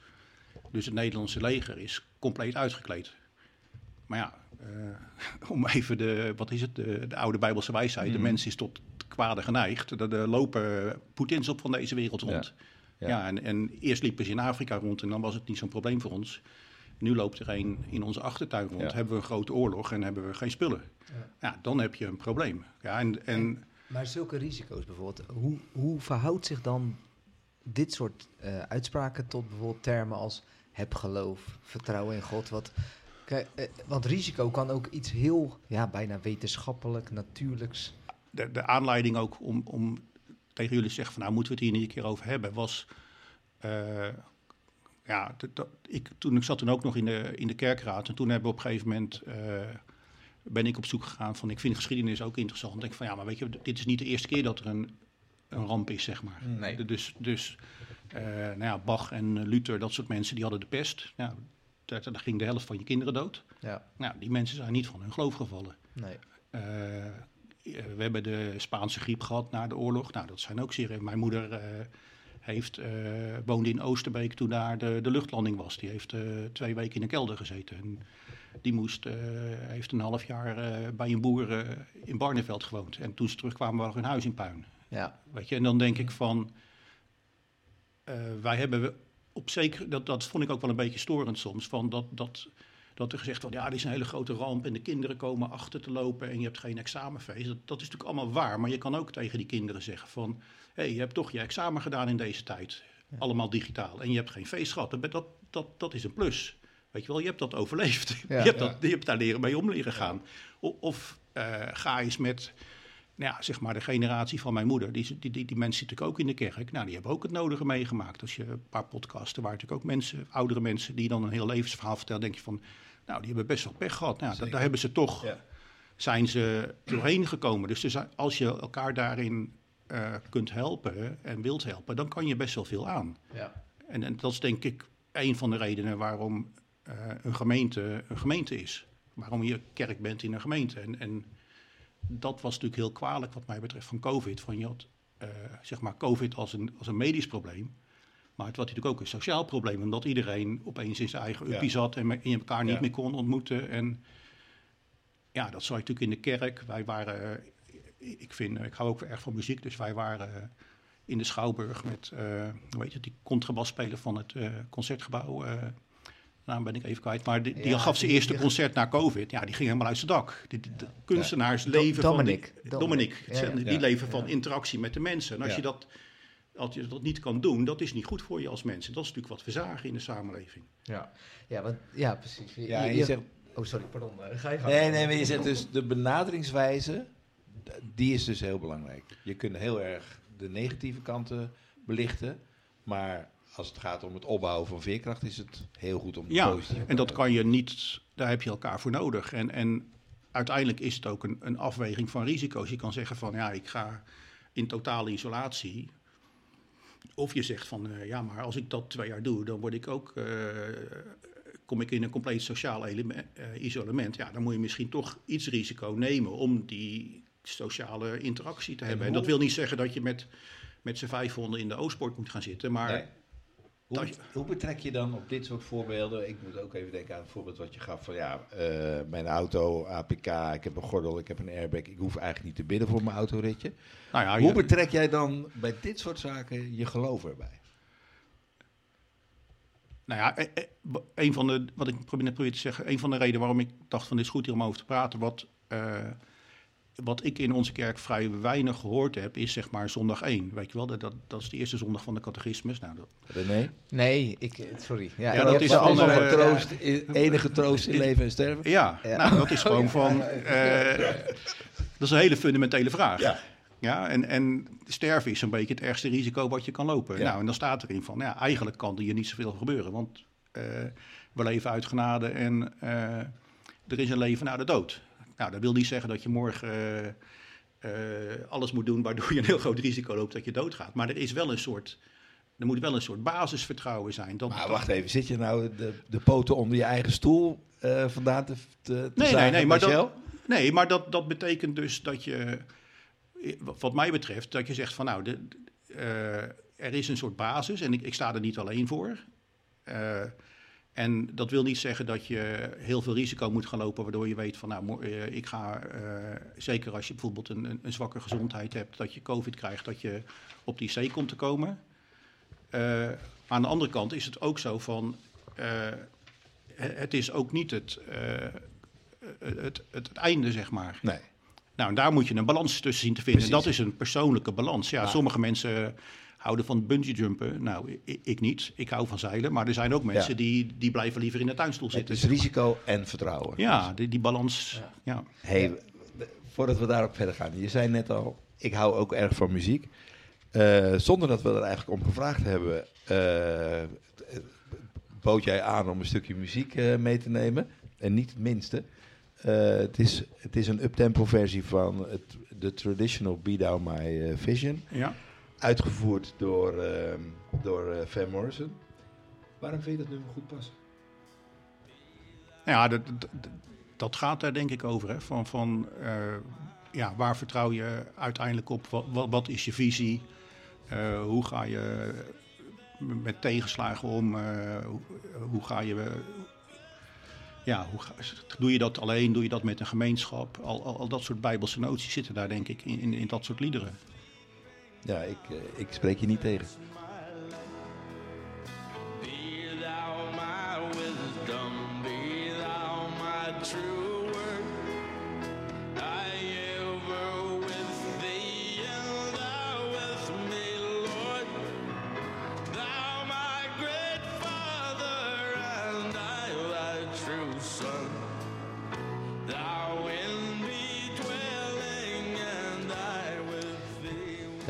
Dus het Nederlandse leger is compleet uitgekleed. Maar ja, eh, om even de, wat is het, de, de oude Bijbelse wijsheid, de mens is tot het kwade geneigd. Er er lopen Poetins op van deze wereld rond. Ja. Ja, en, en eerst liepen ze in Afrika rond en dan was het niet zo'n probleem voor ons. Nu loopt er een in onze achtertuin rond, Ja. hebben we een grote oorlog en hebben we geen spullen. Ja, dan heb je een probleem. Ja, en, en Maar zulke risico's bijvoorbeeld, hoe, hoe verhoudt zich dan dit soort eh, uitspraken tot bijvoorbeeld termen als heb geloof, vertrouwen in God? Wat, kijk, eh, want risico kan ook iets heel, ja, bijna wetenschappelijk, natuurlijks. de, de aanleiding ook om, om tegen jullie te zeggen van nou moeten we het hier niet een keer over hebben, was eh, ja, dat- dat- ik, toen, ik zat toen ook nog in de, in de kerkraad en toen hebben we op een gegeven moment eh, ben ik op zoek gegaan van ik vind geschiedenis ook interessant. Ik denk van ja, maar weet je, dit is niet de eerste keer dat er een, een ramp is, zeg maar. Nee. Dus, dus eh, nou ja, Bach en Luther, dat soort mensen, die hadden de pest. Ja, daar, daar ging de helft van je kinderen dood. Ja, Nou, die mensen zijn niet van hun geloof gevallen. nee. Eh, we hebben de Spaanse griep gehad na de oorlog. Nou, dat zijn ook zeer. Mijn moeder eh, heeft, eh, woonde in Oosterbeek toen daar de, de luchtlanding was. Die heeft eh, twee weken in een kelder gezeten. En die moest, eh, heeft een half jaar eh, bij een boer eh, in Barneveld gewoond. En toen ze terugkwamen, was hun huis in puin. Ja, Weet je, en dan denk ik van, eh, wij hebben op zeker, dat, dat vond ik ook wel een beetje storend soms, van dat, dat, dat er gezegd wordt, ja, dit is een hele grote ramp en de kinderen komen achter te lopen en je hebt geen examenfeest. Dat, dat is natuurlijk allemaal waar, maar je kan ook tegen die kinderen zeggen van, hé, hey, je hebt toch je examen gedaan in deze tijd, allemaal digitaal, en je hebt geen feest gehad. Dat, dat, dat, dat is een plus. Weet je wel, je hebt dat overleefd. Ja. je, hebt Ja. dat, je hebt daar leren mee om leren gaan. Of eh, ga eens met nou ja, zeg maar de generatie van mijn moeder, die, die, die, die mensen zitten ook in de kerk. Nou, die hebben ook het nodige meegemaakt. Als je een paar podcasten, waar natuurlijk ook mensen, oudere mensen, die dan een heel levensverhaal vertellen, denk je van, nou, die hebben best wel pech gehad. Nou, daar hebben ze toch, Ja. zijn ze doorheen gekomen. Dus zijn- als je elkaar daarin eh, kunt helpen en wilt helpen, dan kan je best wel veel aan. ja. En, en dat is denk ik een van de redenen waarom eh, een gemeente een gemeente is. Waarom je kerk bent in een gemeente. En, en dat was natuurlijk heel kwalijk wat mij betreft van COVID. Van je had eh, zeg maar COVID als een, als een medisch probleem. Maar het was natuurlijk ook een sociaal probleem. Omdat iedereen opeens in zijn eigen Ja. uppie zat en je elkaar niet Ja. meer kon ontmoeten. En ja, dat zag je natuurlijk in de kerk. Wij waren, eh, ik vind, ik hou ook erg van muziek. Dus wij waren eh, in de Schouwburg met, eh hoe weet je, die contrabasspeler van het eh, concertgebouw. Naam ben ik even kwijt. Maar die, die Ja, gaf zijn eerste die- concert na COVID. Ja, die ging helemaal uit zijn dak. Die, de kunstenaars leven Dominic. van... Die, Dominic. Dominic. Ja, ja. Die Ja. leven van Ja. interactie met de mensen. En als, Ja. je dat, als je dat niet kan doen, dat is niet goed voor je als mensen. Dat is natuurlijk wat we zagen in de samenleving. Ja, ja, want, ja precies. Je- Ja, je- en je je- zegt, Oh, sorry, pardon. eh, Ga je gang. nee, nee, maar je zegt dus de benaderingswijze, die is dus heel belangrijk. Je kunt heel erg de negatieve kanten belichten, maar als het gaat om het opbouwen van veerkracht, is het heel goed om Ja, positieve en dat kan je niet, daar heb je elkaar voor nodig. En, en uiteindelijk is het ook een, een afweging van risico's. Je kan zeggen van ja, ik ga in totale isolatie. Of je zegt van eh, ja, maar als ik dat twee jaar doe, dan word ik ook, eh, kom ik in een compleet sociaal eleme- eh, isolement. Ja, dan moet je misschien toch iets risico nemen om die sociale interactie te En hebben. En dat wil niet zeggen dat je met, met z'n vijfhonden in de Oostpoort moet gaan zitten. Maar Nee. Hoe, betrek je dan op dit soort voorbeelden? Ik moet ook even denken aan het voorbeeld wat je gaf van ja, eh, mijn auto, APK, ik heb een gordel, ik heb een airbag, ik hoef eigenlijk niet te bidden voor mijn autoritje. nou ja, Hoe je- betrek jij dan bij dit soort zaken je geloof erbij? Nou ja, eh, b- een van de, wat ik net probeer te zeggen, een van de redenen waarom ik dacht van dit is goed hier om over te praten, wat, eh, wat ik in onze kerk vrij weinig gehoord heb, is zeg maar zondag 1. Weet je wel, dat, dat, dat is de eerste zondag van de catechismus. Nou, dat, René? Nee, ik, sorry. Ja, dat is andere- andere- troost, enige troost in leven en sterven? ja, Ja. Nou, dat is gewoon van, eh, dat is een hele fundamentele vraag. Ja. Ja, en, en sterven is een beetje het ergste risico wat je kan lopen. Ja. Nou, en dan staat erin van, ja, eigenlijk kan er hier niet zoveel gebeuren. Want eh, we leven uit genade en eh, er is een leven na de dood. Nou, dat wil niet zeggen dat je morgen eh, eh, alles moet doen waardoor je een heel groot risico loopt dat je doodgaat. Maar er is wel een soort, er moet wel een soort basisvertrouwen zijn. Dat, Maar wacht even, zit je nou de, de poten onder je eigen stoel eh, vandaan te, te, Nee, nee, zagen nee, maar dat-? Nee, maar dat, dat betekent dus dat je, wat mij betreft, dat je zegt van nou, de, er is een soort basis en ik, ik sta er niet alleen voor. En dat wil niet zeggen dat je heel veel risico moet gaan lopen, waardoor je weet van nou, eh, ik ga, eh, zeker als je bijvoorbeeld een, een, zwakke gezondheid hebt, dat je COVID krijgt, dat je op die C komt te komen. Eh, aan de andere kant is het ook zo van, het is ook niet het, het, het, het einde, zeg maar. Nee. Nou, en daar moet je een balans tussen zien te vinden. Dat is een persoonlijke balans. Ja, sommige mensen houden van bungee jumpen. Nou, ik, ik niet. Ik hou van zeilen. Maar er zijn ook mensen Ja. die, die blijven liever in de tuinstoel Het zitten. is zeg maar. risico en vertrouwen. Ja, die, die balans. Ja. Hey, voordat we daarop verder gaan. Je zei net al, ik hou ook erg van muziek. Eh, zonder dat we er eigenlijk om gevraagd hebben, eh, bood jij aan om een stukje muziek eh, mee te nemen. En niet het minste. Eh, het, is, het is een uptempo versie van het, de traditional Be Down My Vision. ja. Uitgevoerd door, ehm, door eh, Van Morrison. Waarom vind je dat nummer goed passen? Ja, dat, dat, gaat daar denk ik over. Hè. Van, van, eh, ja, waar vertrouw je uiteindelijk op? Wat, wat, is je visie? Eh, hoe ga je met tegenslagen om? Hoe, hoe ga je... ja, hoe doe je dat alleen? Doe je dat met een gemeenschap? Al, al, dat soort bijbelse noties zitten daar denk ik in, in dat soort liederen. Ja, ik, eh, ik spreek je niet tegen.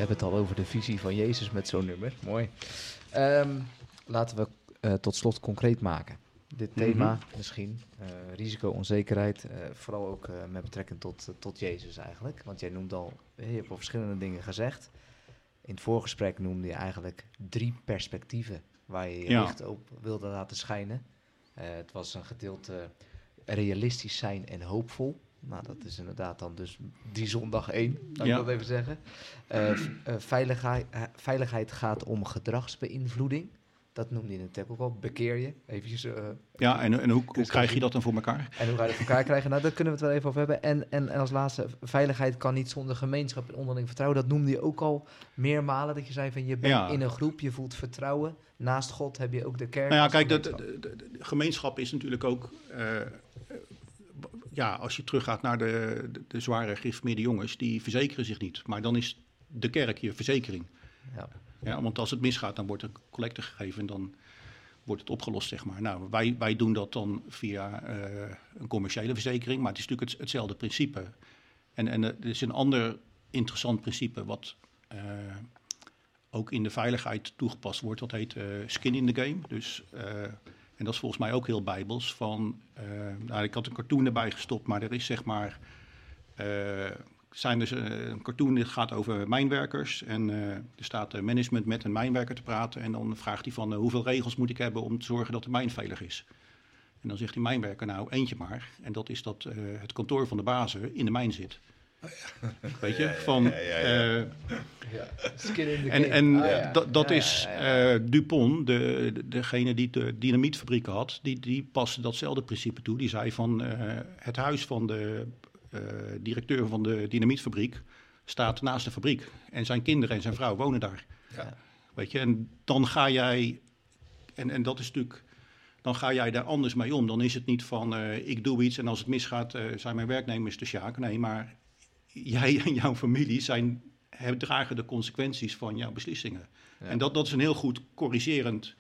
Hebben het al over de visie van Jezus met zo'n nummer. Mooi. Ehm, laten we eh, tot slot concreet maken. Dit thema misschien, eh, risico, onzekerheid, eh, vooral ook met betrekking tot, tot Jezus eigenlijk. Want jij noemt al, je hebt al verschillende dingen gezegd. In het voorgesprek noemde je eigenlijk drie perspectieven waar je je Ja. licht op wilde laten schijnen. Het was een gedeelte realistisch zijn en hoopvol. Nou, dat is inderdaad dan dus die zondag één, laat Ja. ik dat even zeggen. Eh, eh, veiligheid, eh, veiligheid gaat om gedragsbeïnvloeding. Dat noemde je in het ook al. Bekeer je. Eventjes, Ja, en, en hoe, hoe Dus krijg je dat dan voor elkaar? en hoe ga je dat voor elkaar krijgen? Nou, daar kunnen we het wel even over hebben. En, en, en als laatste, veiligheid kan niet zonder gemeenschap en onderling vertrouwen. Dat noemde je ook al meermalen. Dat je zei van je bent Ja. in een groep, je voelt vertrouwen. Naast God heb je ook de kerk. Nou ja, kijk, de, gemeenschap. de, de- de gemeenschap is natuurlijk ook. Ja, als je teruggaat naar de, de, de zware gereformeerde jongens, die verzekeren zich niet. Maar dan is de kerk je verzekering. Ja. Ja, want als het misgaat, dan wordt er collecte gegeven en dan wordt het opgelost, zeg maar. Nou, wij, wij doen dat dan via eh, een commerciële verzekering, maar het is natuurlijk het, hetzelfde principe. En, en er is een ander interessant principe wat eh, ook in de veiligheid toegepast wordt. Dat heet eh, skin in the game. Dus, en dat is volgens mij ook heel bijbels. Van, eh, nou, ik had een cartoon erbij gestopt, maar er is zeg maar... eh, zijn dus eh, een cartoon die gaat over mijnwerkers. En er staat management met een mijnwerker te praten. En dan vraagt hij van hoeveel regels moet ik hebben om te zorgen dat de mijn veilig is. En dan zegt die mijnwerker nou eentje maar. En dat is dat het kantoor van de bazen in de mijn zit. Weet je, van... eh, Skin in the en game. en Ah, dat, is eh, Dupont, de, de- degene die de dynamietfabriek had, die, die paste datzelfde principe toe. Die zei van eh, het huis van de eh, directeur van de dynamietfabriek staat naast de fabriek. En zijn kinderen en zijn vrouw wonen daar. Ja. Weet je, en dan ga jij, en, en dat is natuurlijk, dan ga jij daar anders mee om. Dan is het niet van eh, ik doe iets en als het misgaat eh, zijn mijn werknemers de sjaak. Nee, maar jij en jouw familie zijn, hebben, dragen de consequenties van jouw beslissingen. Ja. En dat, dat is een heel goed corrigerend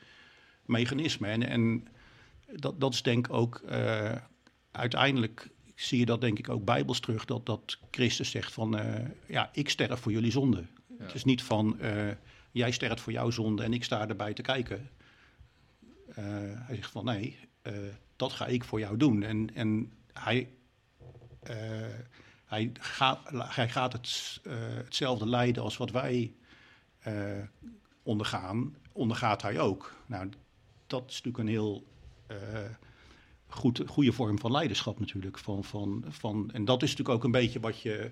mechanisme. En, en dat, dat is denk ik ook eh, uiteindelijk zie je dat denk ik ook bijbels terug, dat, dat Christus zegt van eh, ja, ik sterf voor jullie zonde. Het is niet van eh, jij sterft voor jouw zonde en ik sta erbij te kijken. Hij zegt van nee, dat ga ik voor jou doen. En, en hij, hij, gaat, hij gaat het, eh, hetzelfde lijden als wat wij eh, ondergaan, ondergaat hij ook. Nou, dat is natuurlijk een heel eh, goed, goede vorm van leiderschap natuurlijk. Van, van, van, en dat is natuurlijk ook een beetje wat je,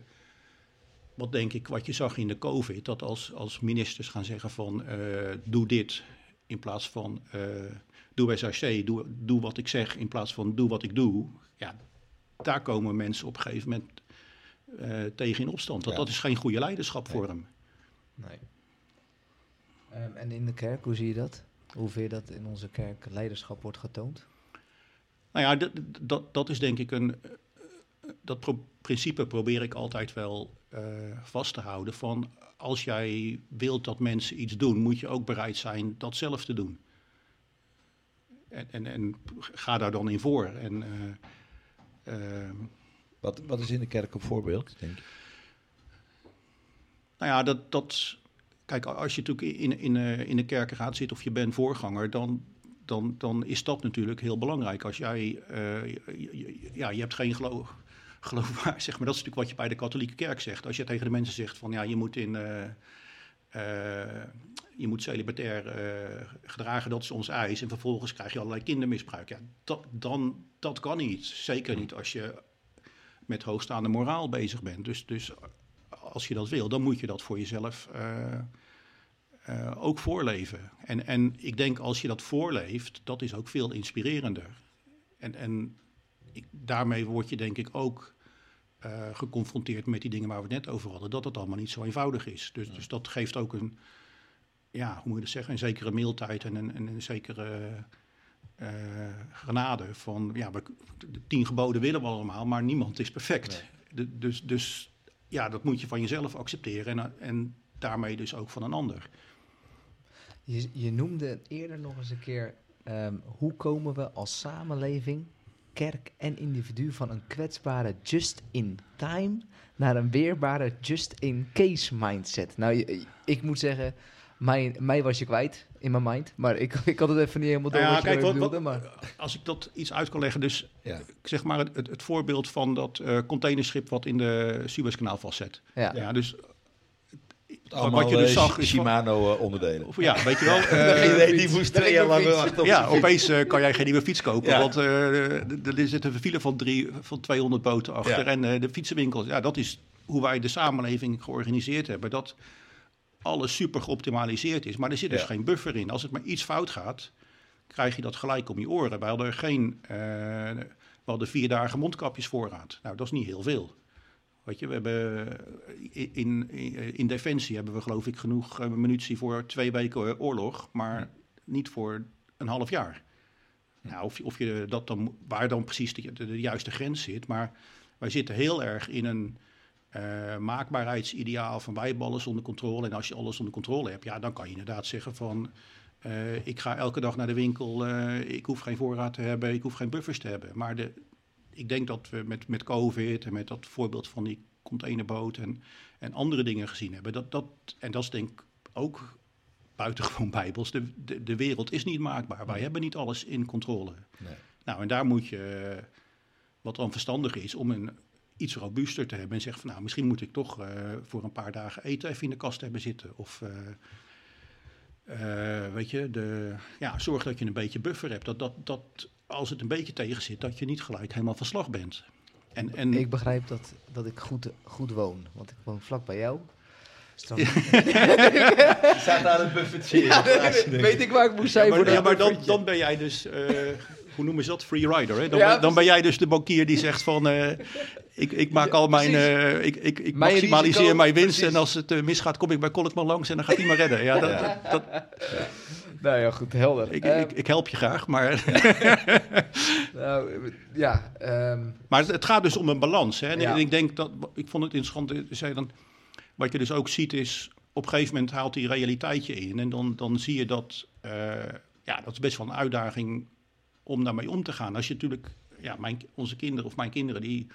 wat denk ik, wat je zag in de COVID. Dat als, als ministers gaan zeggen van doe dit in plaats van doe SRC, doe, doe wat ik zeg in plaats van doe wat ik doe. Ja, daar komen mensen op een gegeven moment eh, tegen in opstand. Dat, Ja. dat is geen goede leiderschap voor hem. Nee. Ehm, en in de kerk, hoe zie je dat? Hoe vind je dat in onze kerk leiderschap wordt getoond? Nou ja, dat, dat, dat is denk ik een. eh, Dat pro- principe probeer ik altijd wel eh, vast te houden. Van als jij wilt dat mensen iets doen, moet je ook bereid zijn dat zelf te doen. En, en, en ga daar dan in voor. En, eh, eh, Wat, wat is in de kerk een voorbeeld, denk je? Nou ja, dat, dat, kijk, als je natuurlijk in, in, eh, in de kerkenraad zit of je bent voorganger, dan, dan, dan is dat natuurlijk heel belangrijk. Als jij, eh, ja, je hebt geen geloof, geloof zeg maar. Dat is natuurlijk wat je bij de katholieke kerk zegt. Als je tegen de mensen zegt van, ja, je moet in... eh, je moet celibatair gedragen, dat is ons eis. En vervolgens krijg je allerlei kindermisbruik. Ja, dat, dan, dat kan niet. Zeker niet als je met hoogstaande moraal bezig bent. Dus, dus als je dat wil, dan moet je dat voor jezelf eh, eh, ook voorleven. En, en ik denk als je dat voorleeft, dat is ook veel inspirerender. En, en ik, daarmee word je denk ik ook eh, geconfronteerd met die dingen waar we het net over hadden. Dat het allemaal niet zo eenvoudig is. Dus, dus dat geeft ook een, ja, hoe moet je dat zeggen, een zekere mildheid en een, en een zekere eh genade. Van, ja, we, de tien geboden willen we allemaal, maar niemand is perfect. De- dus, dus ja, dat moet je van jezelf accepteren en, en daarmee dus ook van een ander. Je, je noemde eerder nog eens een keer, ehm, hoe komen we als samenleving, kerk en individu van een kwetsbare just-in-time naar een weerbare just-in-case mindset? Nou, ik moet zeggen, mij, mij was je kwijt in mijn mind, maar ik, ik had het even niet helemaal door ja, wat je kijk, ermee wat- bedoelde, wat- maar... Als ik dat iets uit kan leggen, dus Ja. zeg maar het, het, het voorbeeld van dat eh, containerschip wat in de Suezkanaal vastzet. Ja. Ja, dus Allemaal wat je dus eh, zag Shi- is van- Shimano eh, onderdelen. of, ja, weet je wel. Idee, die moest twee jaar lang ja, opeens kan jij geen nieuwe fiets kopen, Ja. want eh, er zit een file van, drie, van 200 boten achter Ja. en eh, de fietsenwinkels. Ja, dat is hoe wij de samenleving georganiseerd hebben. Dat alles super geoptimaliseerd is, maar er zit dus Ja. geen buffer in. Als het maar iets fout gaat, krijg je dat gelijk om je oren. Wij hadden geen, eh, we hadden vier dagen mondkapjesvoorraad. Nou, dat is niet heel veel. Weet je, we hebben in, in, in Defensie hebben we geloof ik genoeg eh, munitie voor twee weken eh, oorlog, maar niet voor een half jaar. Nou, of, je- of je dat dan, waar dan precies de, de, de juiste grens zit, maar wij zitten heel erg in een eh, maakbaarheidsideaal van wij hebben alles onder controle. En als je alles onder controle hebt, ja, dan kan je inderdaad zeggen van eh, ik ga elke dag naar de winkel, eh, ik hoef geen voorraad te hebben, ik hoef geen buffers te hebben. Maar de, ik denk dat we met, met COVID en met dat voorbeeld van die containerboot en, en andere dingen gezien hebben. Dat, dat, en dat is denk ik ook buitengewoon bijbels. De, de, de wereld is niet maakbaar. Wij hebben niet alles in controle. Nee. Nou, en daar moet je, wat dan verstandig is, om een iets robuuster te hebben. En zeggen van, nou, misschien moet ik toch eh, voor een paar dagen eten even in de kast hebben zitten. Of, eh, eh, weet je, de, ja, zorg dat je een beetje buffer hebt. Dat, dat, dat als het een beetje tegen zit, dat je niet gelijk helemaal van slag bent. En, en Ik begrijp dat, dat ik goed, goed woon, want ik woon vlak bij jou. Dus dan staat daar een buffertje Ja, weet ik waar ik moest zijn Ja, maar, voor ja, maar dan, dan ben jij dus, eh, hoe noemen ze dat? Free rider. Hè? Dan, Ja, ben, dan ben jij dus de bankier die zegt van, eh, ik, ik maak al mijn, eh, ik, ik, ik Mijn maximaliseer risico, mijn winst precies. en als het eh, misgaat kom ik bij Colletman langs en dan gaat hij me redden. Ja, dat, Ja. dat, Nou ja, goed, helder. ik, Eh, ik, ik help je graag, maar, nou, ja, ehm, maar het gaat dus om een balans. Hè? En Ja. ik denk dat, ik vond het interessant, zei dan, wat je dus ook ziet is, op een gegeven moment haalt die realiteitje in en dan, dan zie je dat, ja, dat is best wel een uitdaging om daarmee om te gaan. Als je natuurlijk, ja, mijn, onze kinderen of mijn kinderen, die,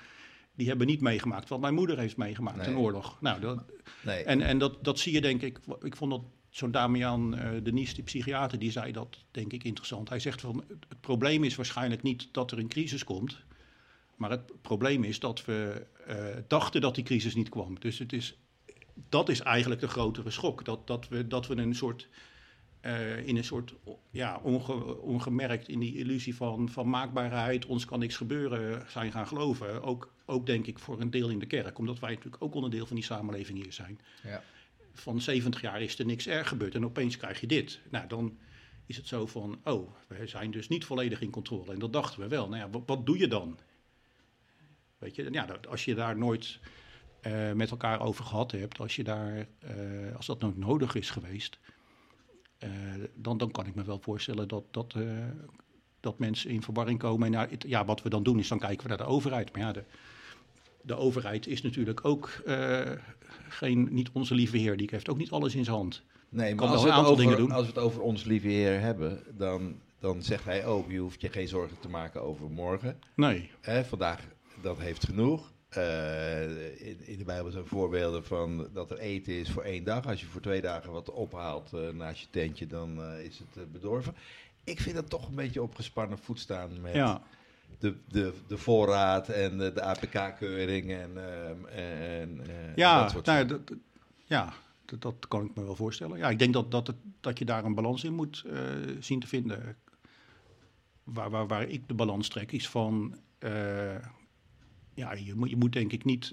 die hebben niet meegemaakt wat mijn moeder heeft meegemaakt, Nee. een oorlog. Nou, dat, Nee. en, en dat, dat zie je denk ik, ik vond dat zo'n Damian eh Denies, die psychiater, die zei dat denk ik interessant. Hij zegt van, het, probleem is waarschijnlijk niet dat er een crisis komt, maar het probleem is dat we eh, dachten dat die crisis niet kwam. Dus het is, dat is eigenlijk de grotere schok, dat, dat, we, dat we een soort... eh, in een soort ja, onge- ongemerkt in die illusie van, van maakbaarheid, ons kan niks gebeuren, zijn gaan geloven. Ook, ook denk ik voor een deel in de kerk, omdat wij natuurlijk ook onderdeel van die samenleving hier zijn ja. van 70 jaar is er niks erg gebeurd en opeens krijg je dit. Nou, dan is het zo van, oh, we zijn dus niet volledig in controle. En dat dachten we wel. Nou ja, wat, wat doe je dan? Weet je, ja, als je daar nooit eh, met elkaar over gehad hebt, als, je daar, eh, als dat nooit nodig is geweest, eh, dan, dan kan ik me wel voorstellen dat, dat, dat mensen in verwarring komen. En ja, het- ja, wat we dan doen is dan kijken we naar de overheid. Maar ja, de, de overheid is natuurlijk ook eh, geen, niet onze lieve heer. Die heeft ook niet alles in zijn hand. Nee, maar als wel we, een het aantal over, dingen doen. als we het over ons lieve Heer hebben, dan, dan zegt hij ook, je hoeft je geen zorgen te maken over morgen. Nee. Hè, vandaag, dat heeft genoeg. Eh, in, in de Bijbel zijn voorbeelden van dat er eten is voor één dag. Als je voor twee dagen wat ophaalt eh, naast je tentje, dan is het bedorven. Ik vind dat toch een beetje op gespannen voet staan met Ja. De, de, de voorraad en de, de APK-keuring en, ehm, en eh, Ja, dat soort nou, ja, dat, ja dat, dat kan ik me wel voorstellen. Ja, ik denk dat, dat, het, dat je daar een balans in moet eh, zien te vinden. Waar, waar, waar ik de balans trek is van... eh, ja, je moet, je moet denk ik niet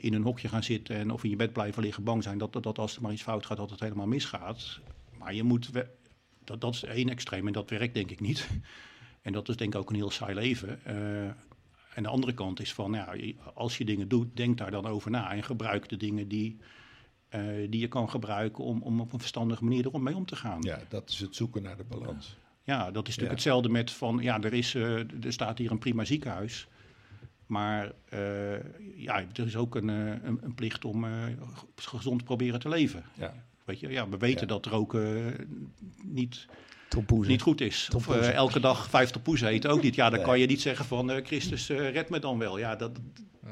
in een hokje gaan zitten... en of in je bed blijven liggen bang zijn... dat, dat, dat als er maar iets fout gaat, dat het helemaal misgaat. Maar je moet... we- dat, dat is één extreem en dat werkt denk ik niet. En dat is denk ik ook een heel saai leven. Eh, en de andere kant is van, ja, als je dingen doet, denk daar dan over na. En gebruik de dingen die, eh, die je kan gebruiken om, om op een verstandige manier erom mee om te gaan. Ja, Ja, dat is het zoeken naar de balans. dat is natuurlijk Ja. hetzelfde met van, ja, er, is, eh, er staat hier een prima ziekenhuis. Maar ja, er is ook een, een, een plicht om eh, gezond proberen te leven. Ja. Weet je, ja, we weten Ja. dat roken niet. Niet goed is. Of eh, elke dag vijf tompoezen eten ook niet. Ja, dan Nee. kan je niet zeggen van eh, Christus, eh, red me dan wel. Ja, dat,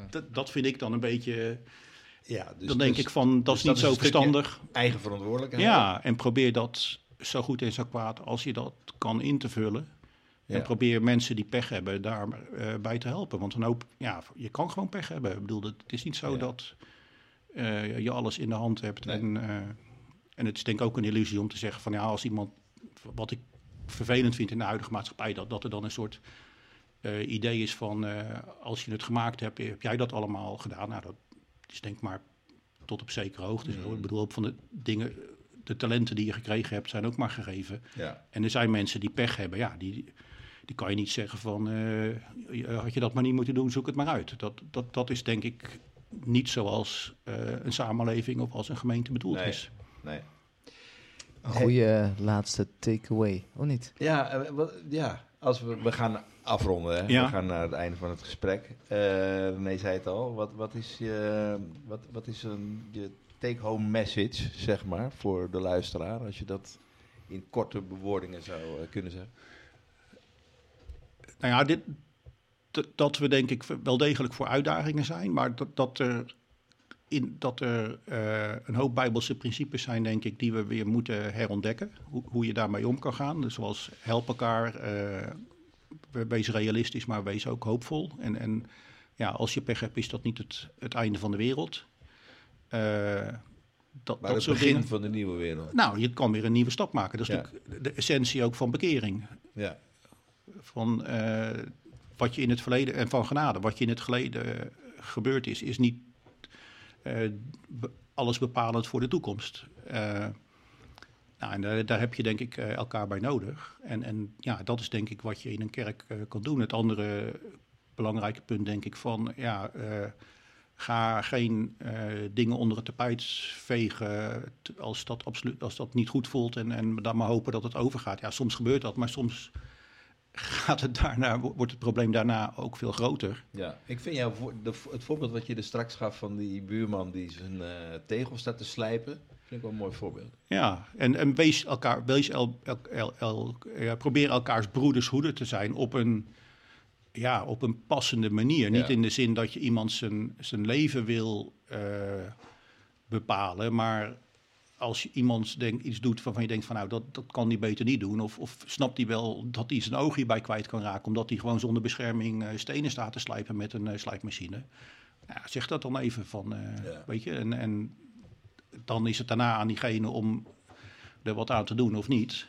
dat, dat vind ik dan een beetje... Ja, dus, dan denk dus ik van, dat dus is dat niet zo verstandig. eigen verantwoordelijkheid. Ja, en probeer dat zo goed en zo kwaad als je dat kan in te vullen. Ja. En probeer mensen die pech hebben daar eh, bij te helpen. Want een hoop, ja, je kan gewoon pech hebben. Ik bedoel, het is niet zo Ja. dat je alles in de hand hebt. Nee. En, en het is denk ik ook een illusie om te zeggen van ja, als iemand, wat ik vervelend vind in de huidige maatschappij, dat, dat er dan een soort eh, idee is van eh, als je het gemaakt hebt, heb jij dat allemaal gedaan. Nou, dat is denk ik maar tot op zekere hoogte zo. Mm. Ik bedoel, ook van de dingen, de talenten die je gekregen hebt, zijn ook maar gegeven. Ja. En er zijn mensen die pech hebben, ja, die, die kan je niet zeggen van, eh, had je dat maar niet moeten doen, zoek het maar uit. Dat, dat, dat is denk ik niet zoals een samenleving of als een gemeente bedoeld Nee. is. Nee. Een goede laatste takeaway, of niet? Ja, eh, ja, als we, we gaan afronden, hè? Ja. we gaan naar het einde van het gesprek. Eh nee, zei het al. Wat, wat is, je, wat, wat is een, je take-home message, zeg maar, voor de luisteraar? Als je dat in korte bewoordingen zou eh, kunnen zeggen. Nou ja, dit, dat we denk ik wel degelijk voor uitdagingen zijn, maar dat, dat er, in, dat er eh, een hoop bijbelse principes zijn, denk ik, die we weer moeten herontdekken. Hoe, hoe je daarmee om kan gaan. Dus zoals help elkaar, eh, we- wees realistisch, maar wees ook hoopvol. En, en ja, als je pech hebt, is dat niet het, het einde van de wereld. Eh, dat, Maar dat het begin dingen. van de nieuwe wereld. Nou, je kan weer een nieuwe stap maken. Dat is Ja. natuurlijk de essentie ook van bekering Ja, van wat je in het verleden, en van genade, wat je in het verleden gebeurd is, is niet alles bepalend voor de toekomst. Eh, nou, en daar, heb je denk ik eh, elkaar bij nodig. En, en ja, dat is denk ik wat je in een kerk eh, kan doen. Het andere belangrijke punt denk ik van, ja, eh, ga geen eh, dingen onder het tapijt vegen als dat, absoluut, als dat niet goed voelt en, en dan maar hopen dat het overgaat. Ja, soms gebeurt dat, maar soms gaat het daarna, wo- wordt het probleem daarna ook veel groter. Ja, ik vind jou voor, de, het voorbeeld wat je er straks gaf van die buurman die zijn eh, tegel staat te slijpen, vind ik wel een mooi voorbeeld. Ja, en, en wees elkaar, wees el, el, el- el- ja, probeer elkaars broeders hoeder te zijn op een, ja, op een passende manier. Niet Ja. in de zin dat je iemand zijn, zijn leven wil eh, bepalen, maar als je iemand denk, iets doet waarvan je denkt van nou, dat, dat kan die beter niet doen. Of, of snapt hij wel dat hij zijn oog hierbij kwijt kan raken, omdat hij gewoon zonder bescherming eh, stenen staat te slijpen met een eh, slijpmachine. Zeg dat dan even van, eh, Ja. weet je, en, en dan is het daarna aan diegene om er wat aan te doen of niet.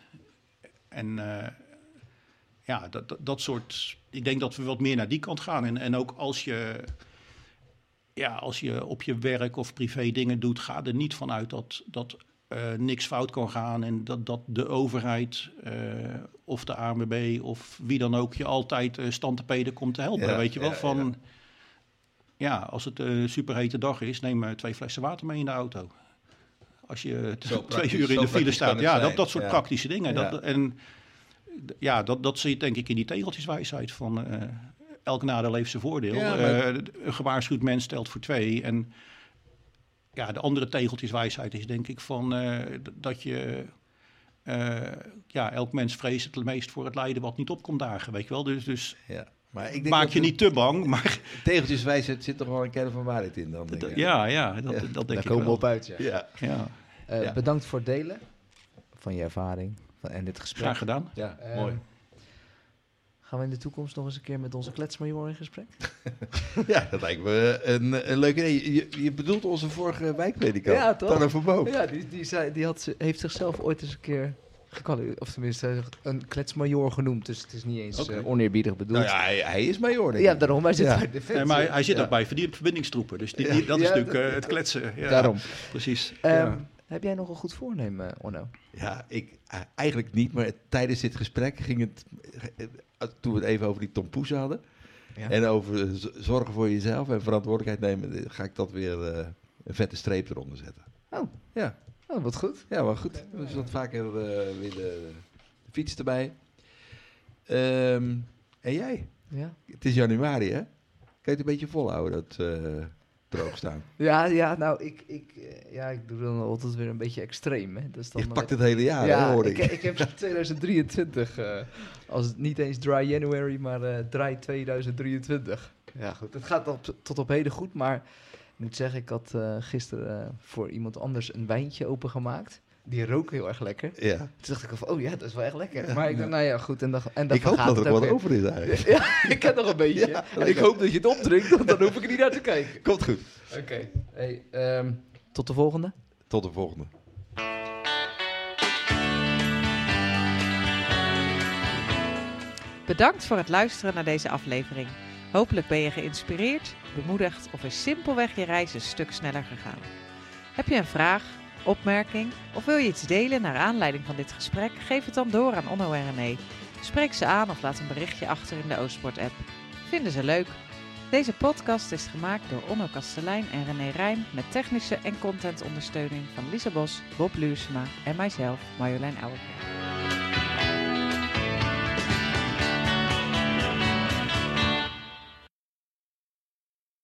En ja, dat, dat, dat soort. Ik denk dat we wat meer naar die kant gaan. En, en ook als je, ja, als je op je werk of privé dingen doet, ga er niet vanuit dat, dat eh, niks fout kan gaan. En dat, dat de overheid eh, of de ANWB of wie dan ook je altijd uh, standtepeden komt te helpen. Ja, Weet je wel, ja, van. ja. Ja. als het een superhete dag is, neem eh, twee flessen water mee in de auto. Als je twee uur in de file staat. Ja, dat, dat soort praktische dingen. Dat, en ja, dat, dat zit denk ik in die tegeltjeswijsheid van eh, elk nadeel heeft zijn voordeel. Ja, maar- Eh, een gewaarschuwd mens stelt voor twee. En ja, de andere tegeltjeswijsheid is denk ik van eh, dat je... eh, ja, elk mens vreest het meest voor het lijden wat niet opkomt dagen, weet je wel. Dus, dus Ja. Maar ik denk maak je niet te bang, maar Tegeltjeswijsheid zit toch wel een kern van waarheid in dan, denk ik. ja, ja, dat, Ja, dat denk Daar ik komen we op uit, ja. Ja. Ja, Eh, Ja. Bedankt voor het delen van je ervaring van, en dit gesprek. graag gedaan. Ja, mooi. Gaan we in de toekomst nog eens een keer met onze kletsmajor in gesprek? Ja, dat lijkt me een, een leuk idee. Je, je bedoelt onze vorige wijkpredikant, Ja, toch? Tanner van Boom. Ja, die, die, zei, die had, ze- heeft zichzelf ooit eens een keer gekwalificeerd, of tenminste een kletsmajor genoemd. Dus het is niet eens eh, oneerbiedig bedoeld. Nou ja, hij, hij is major, denk Ja, daarom. Hij zit Ja. bij Defensie. Nee, maar hij, zit Ja. ook bij verbindingstroepen, dus die, die- dat is natuurlijk eh, het kletsen. Ja, Daarom. Precies. Ehm, ja. Heb jij nog een goed voornemen, Onno? Ja, ik, eh, eigenlijk niet, maar tijdens dit gesprek ging het, toen we het even over die tompoes hadden, Ja. en over zorgen voor jezelf en verantwoordelijkheid nemen, eh, ga ik dat weer eh, een vette streep eronder zetten. Oh. Ja, Oh, wat goed. ja maar goed. Dus wat vaker eh, weer de, de fiets erbij. Ehm, en jij? Ja, Het is januari, hè? Kan je het een beetje volhouden, dat eh droog staan? ja, ja nou, ik, ik, eh, ja, ik doe dan altijd weer een beetje extreem. Hè. Dus dan Je pakt het hele jaar, ja, hè, hoor ik, ik. ik heb 2023, eh, als het niet eens dry January, maar eh dry 2023. Ja, goed. Het gaat op, tot op heden goed, maar ik moet zeggen, ik had eh, gisteren eh, voor iemand anders een wijntje opengemaakt. Die rook heel erg lekker. Ja. Toen dacht ik van, oh ja, dat is wel echt lekker. Maar ik dacht, nou ja, goed. En dan, en dan Ik hoop dat er het wat over is eigenlijk. Ja, ik ken nog een beetje. Ja, en ik hoop dat je het opdrinkt, want dan hoef ik er niet naar te kijken. Komt goed. Oké. Hey, ehm, tot de volgende. Tot de volgende. Bedankt voor het luisteren naar deze aflevering. Hopelijk ben je geïnspireerd, bemoedigd of is simpelweg je reis een stuk sneller gegaan. Heb je een vraag, opmerking of wil je iets delen naar aanleiding van dit gesprek? Geef het dan door aan Onno en René. Spreek ze aan of laat een berichtje achter in de Oostport-app. Vinden ze leuk? Deze podcast is gemaakt door Onno Kastelein en René Rijn met technische en contentondersteuning van Lisa Bos, Bob Luursema en mijzelf, Marjolein Ouwekerk.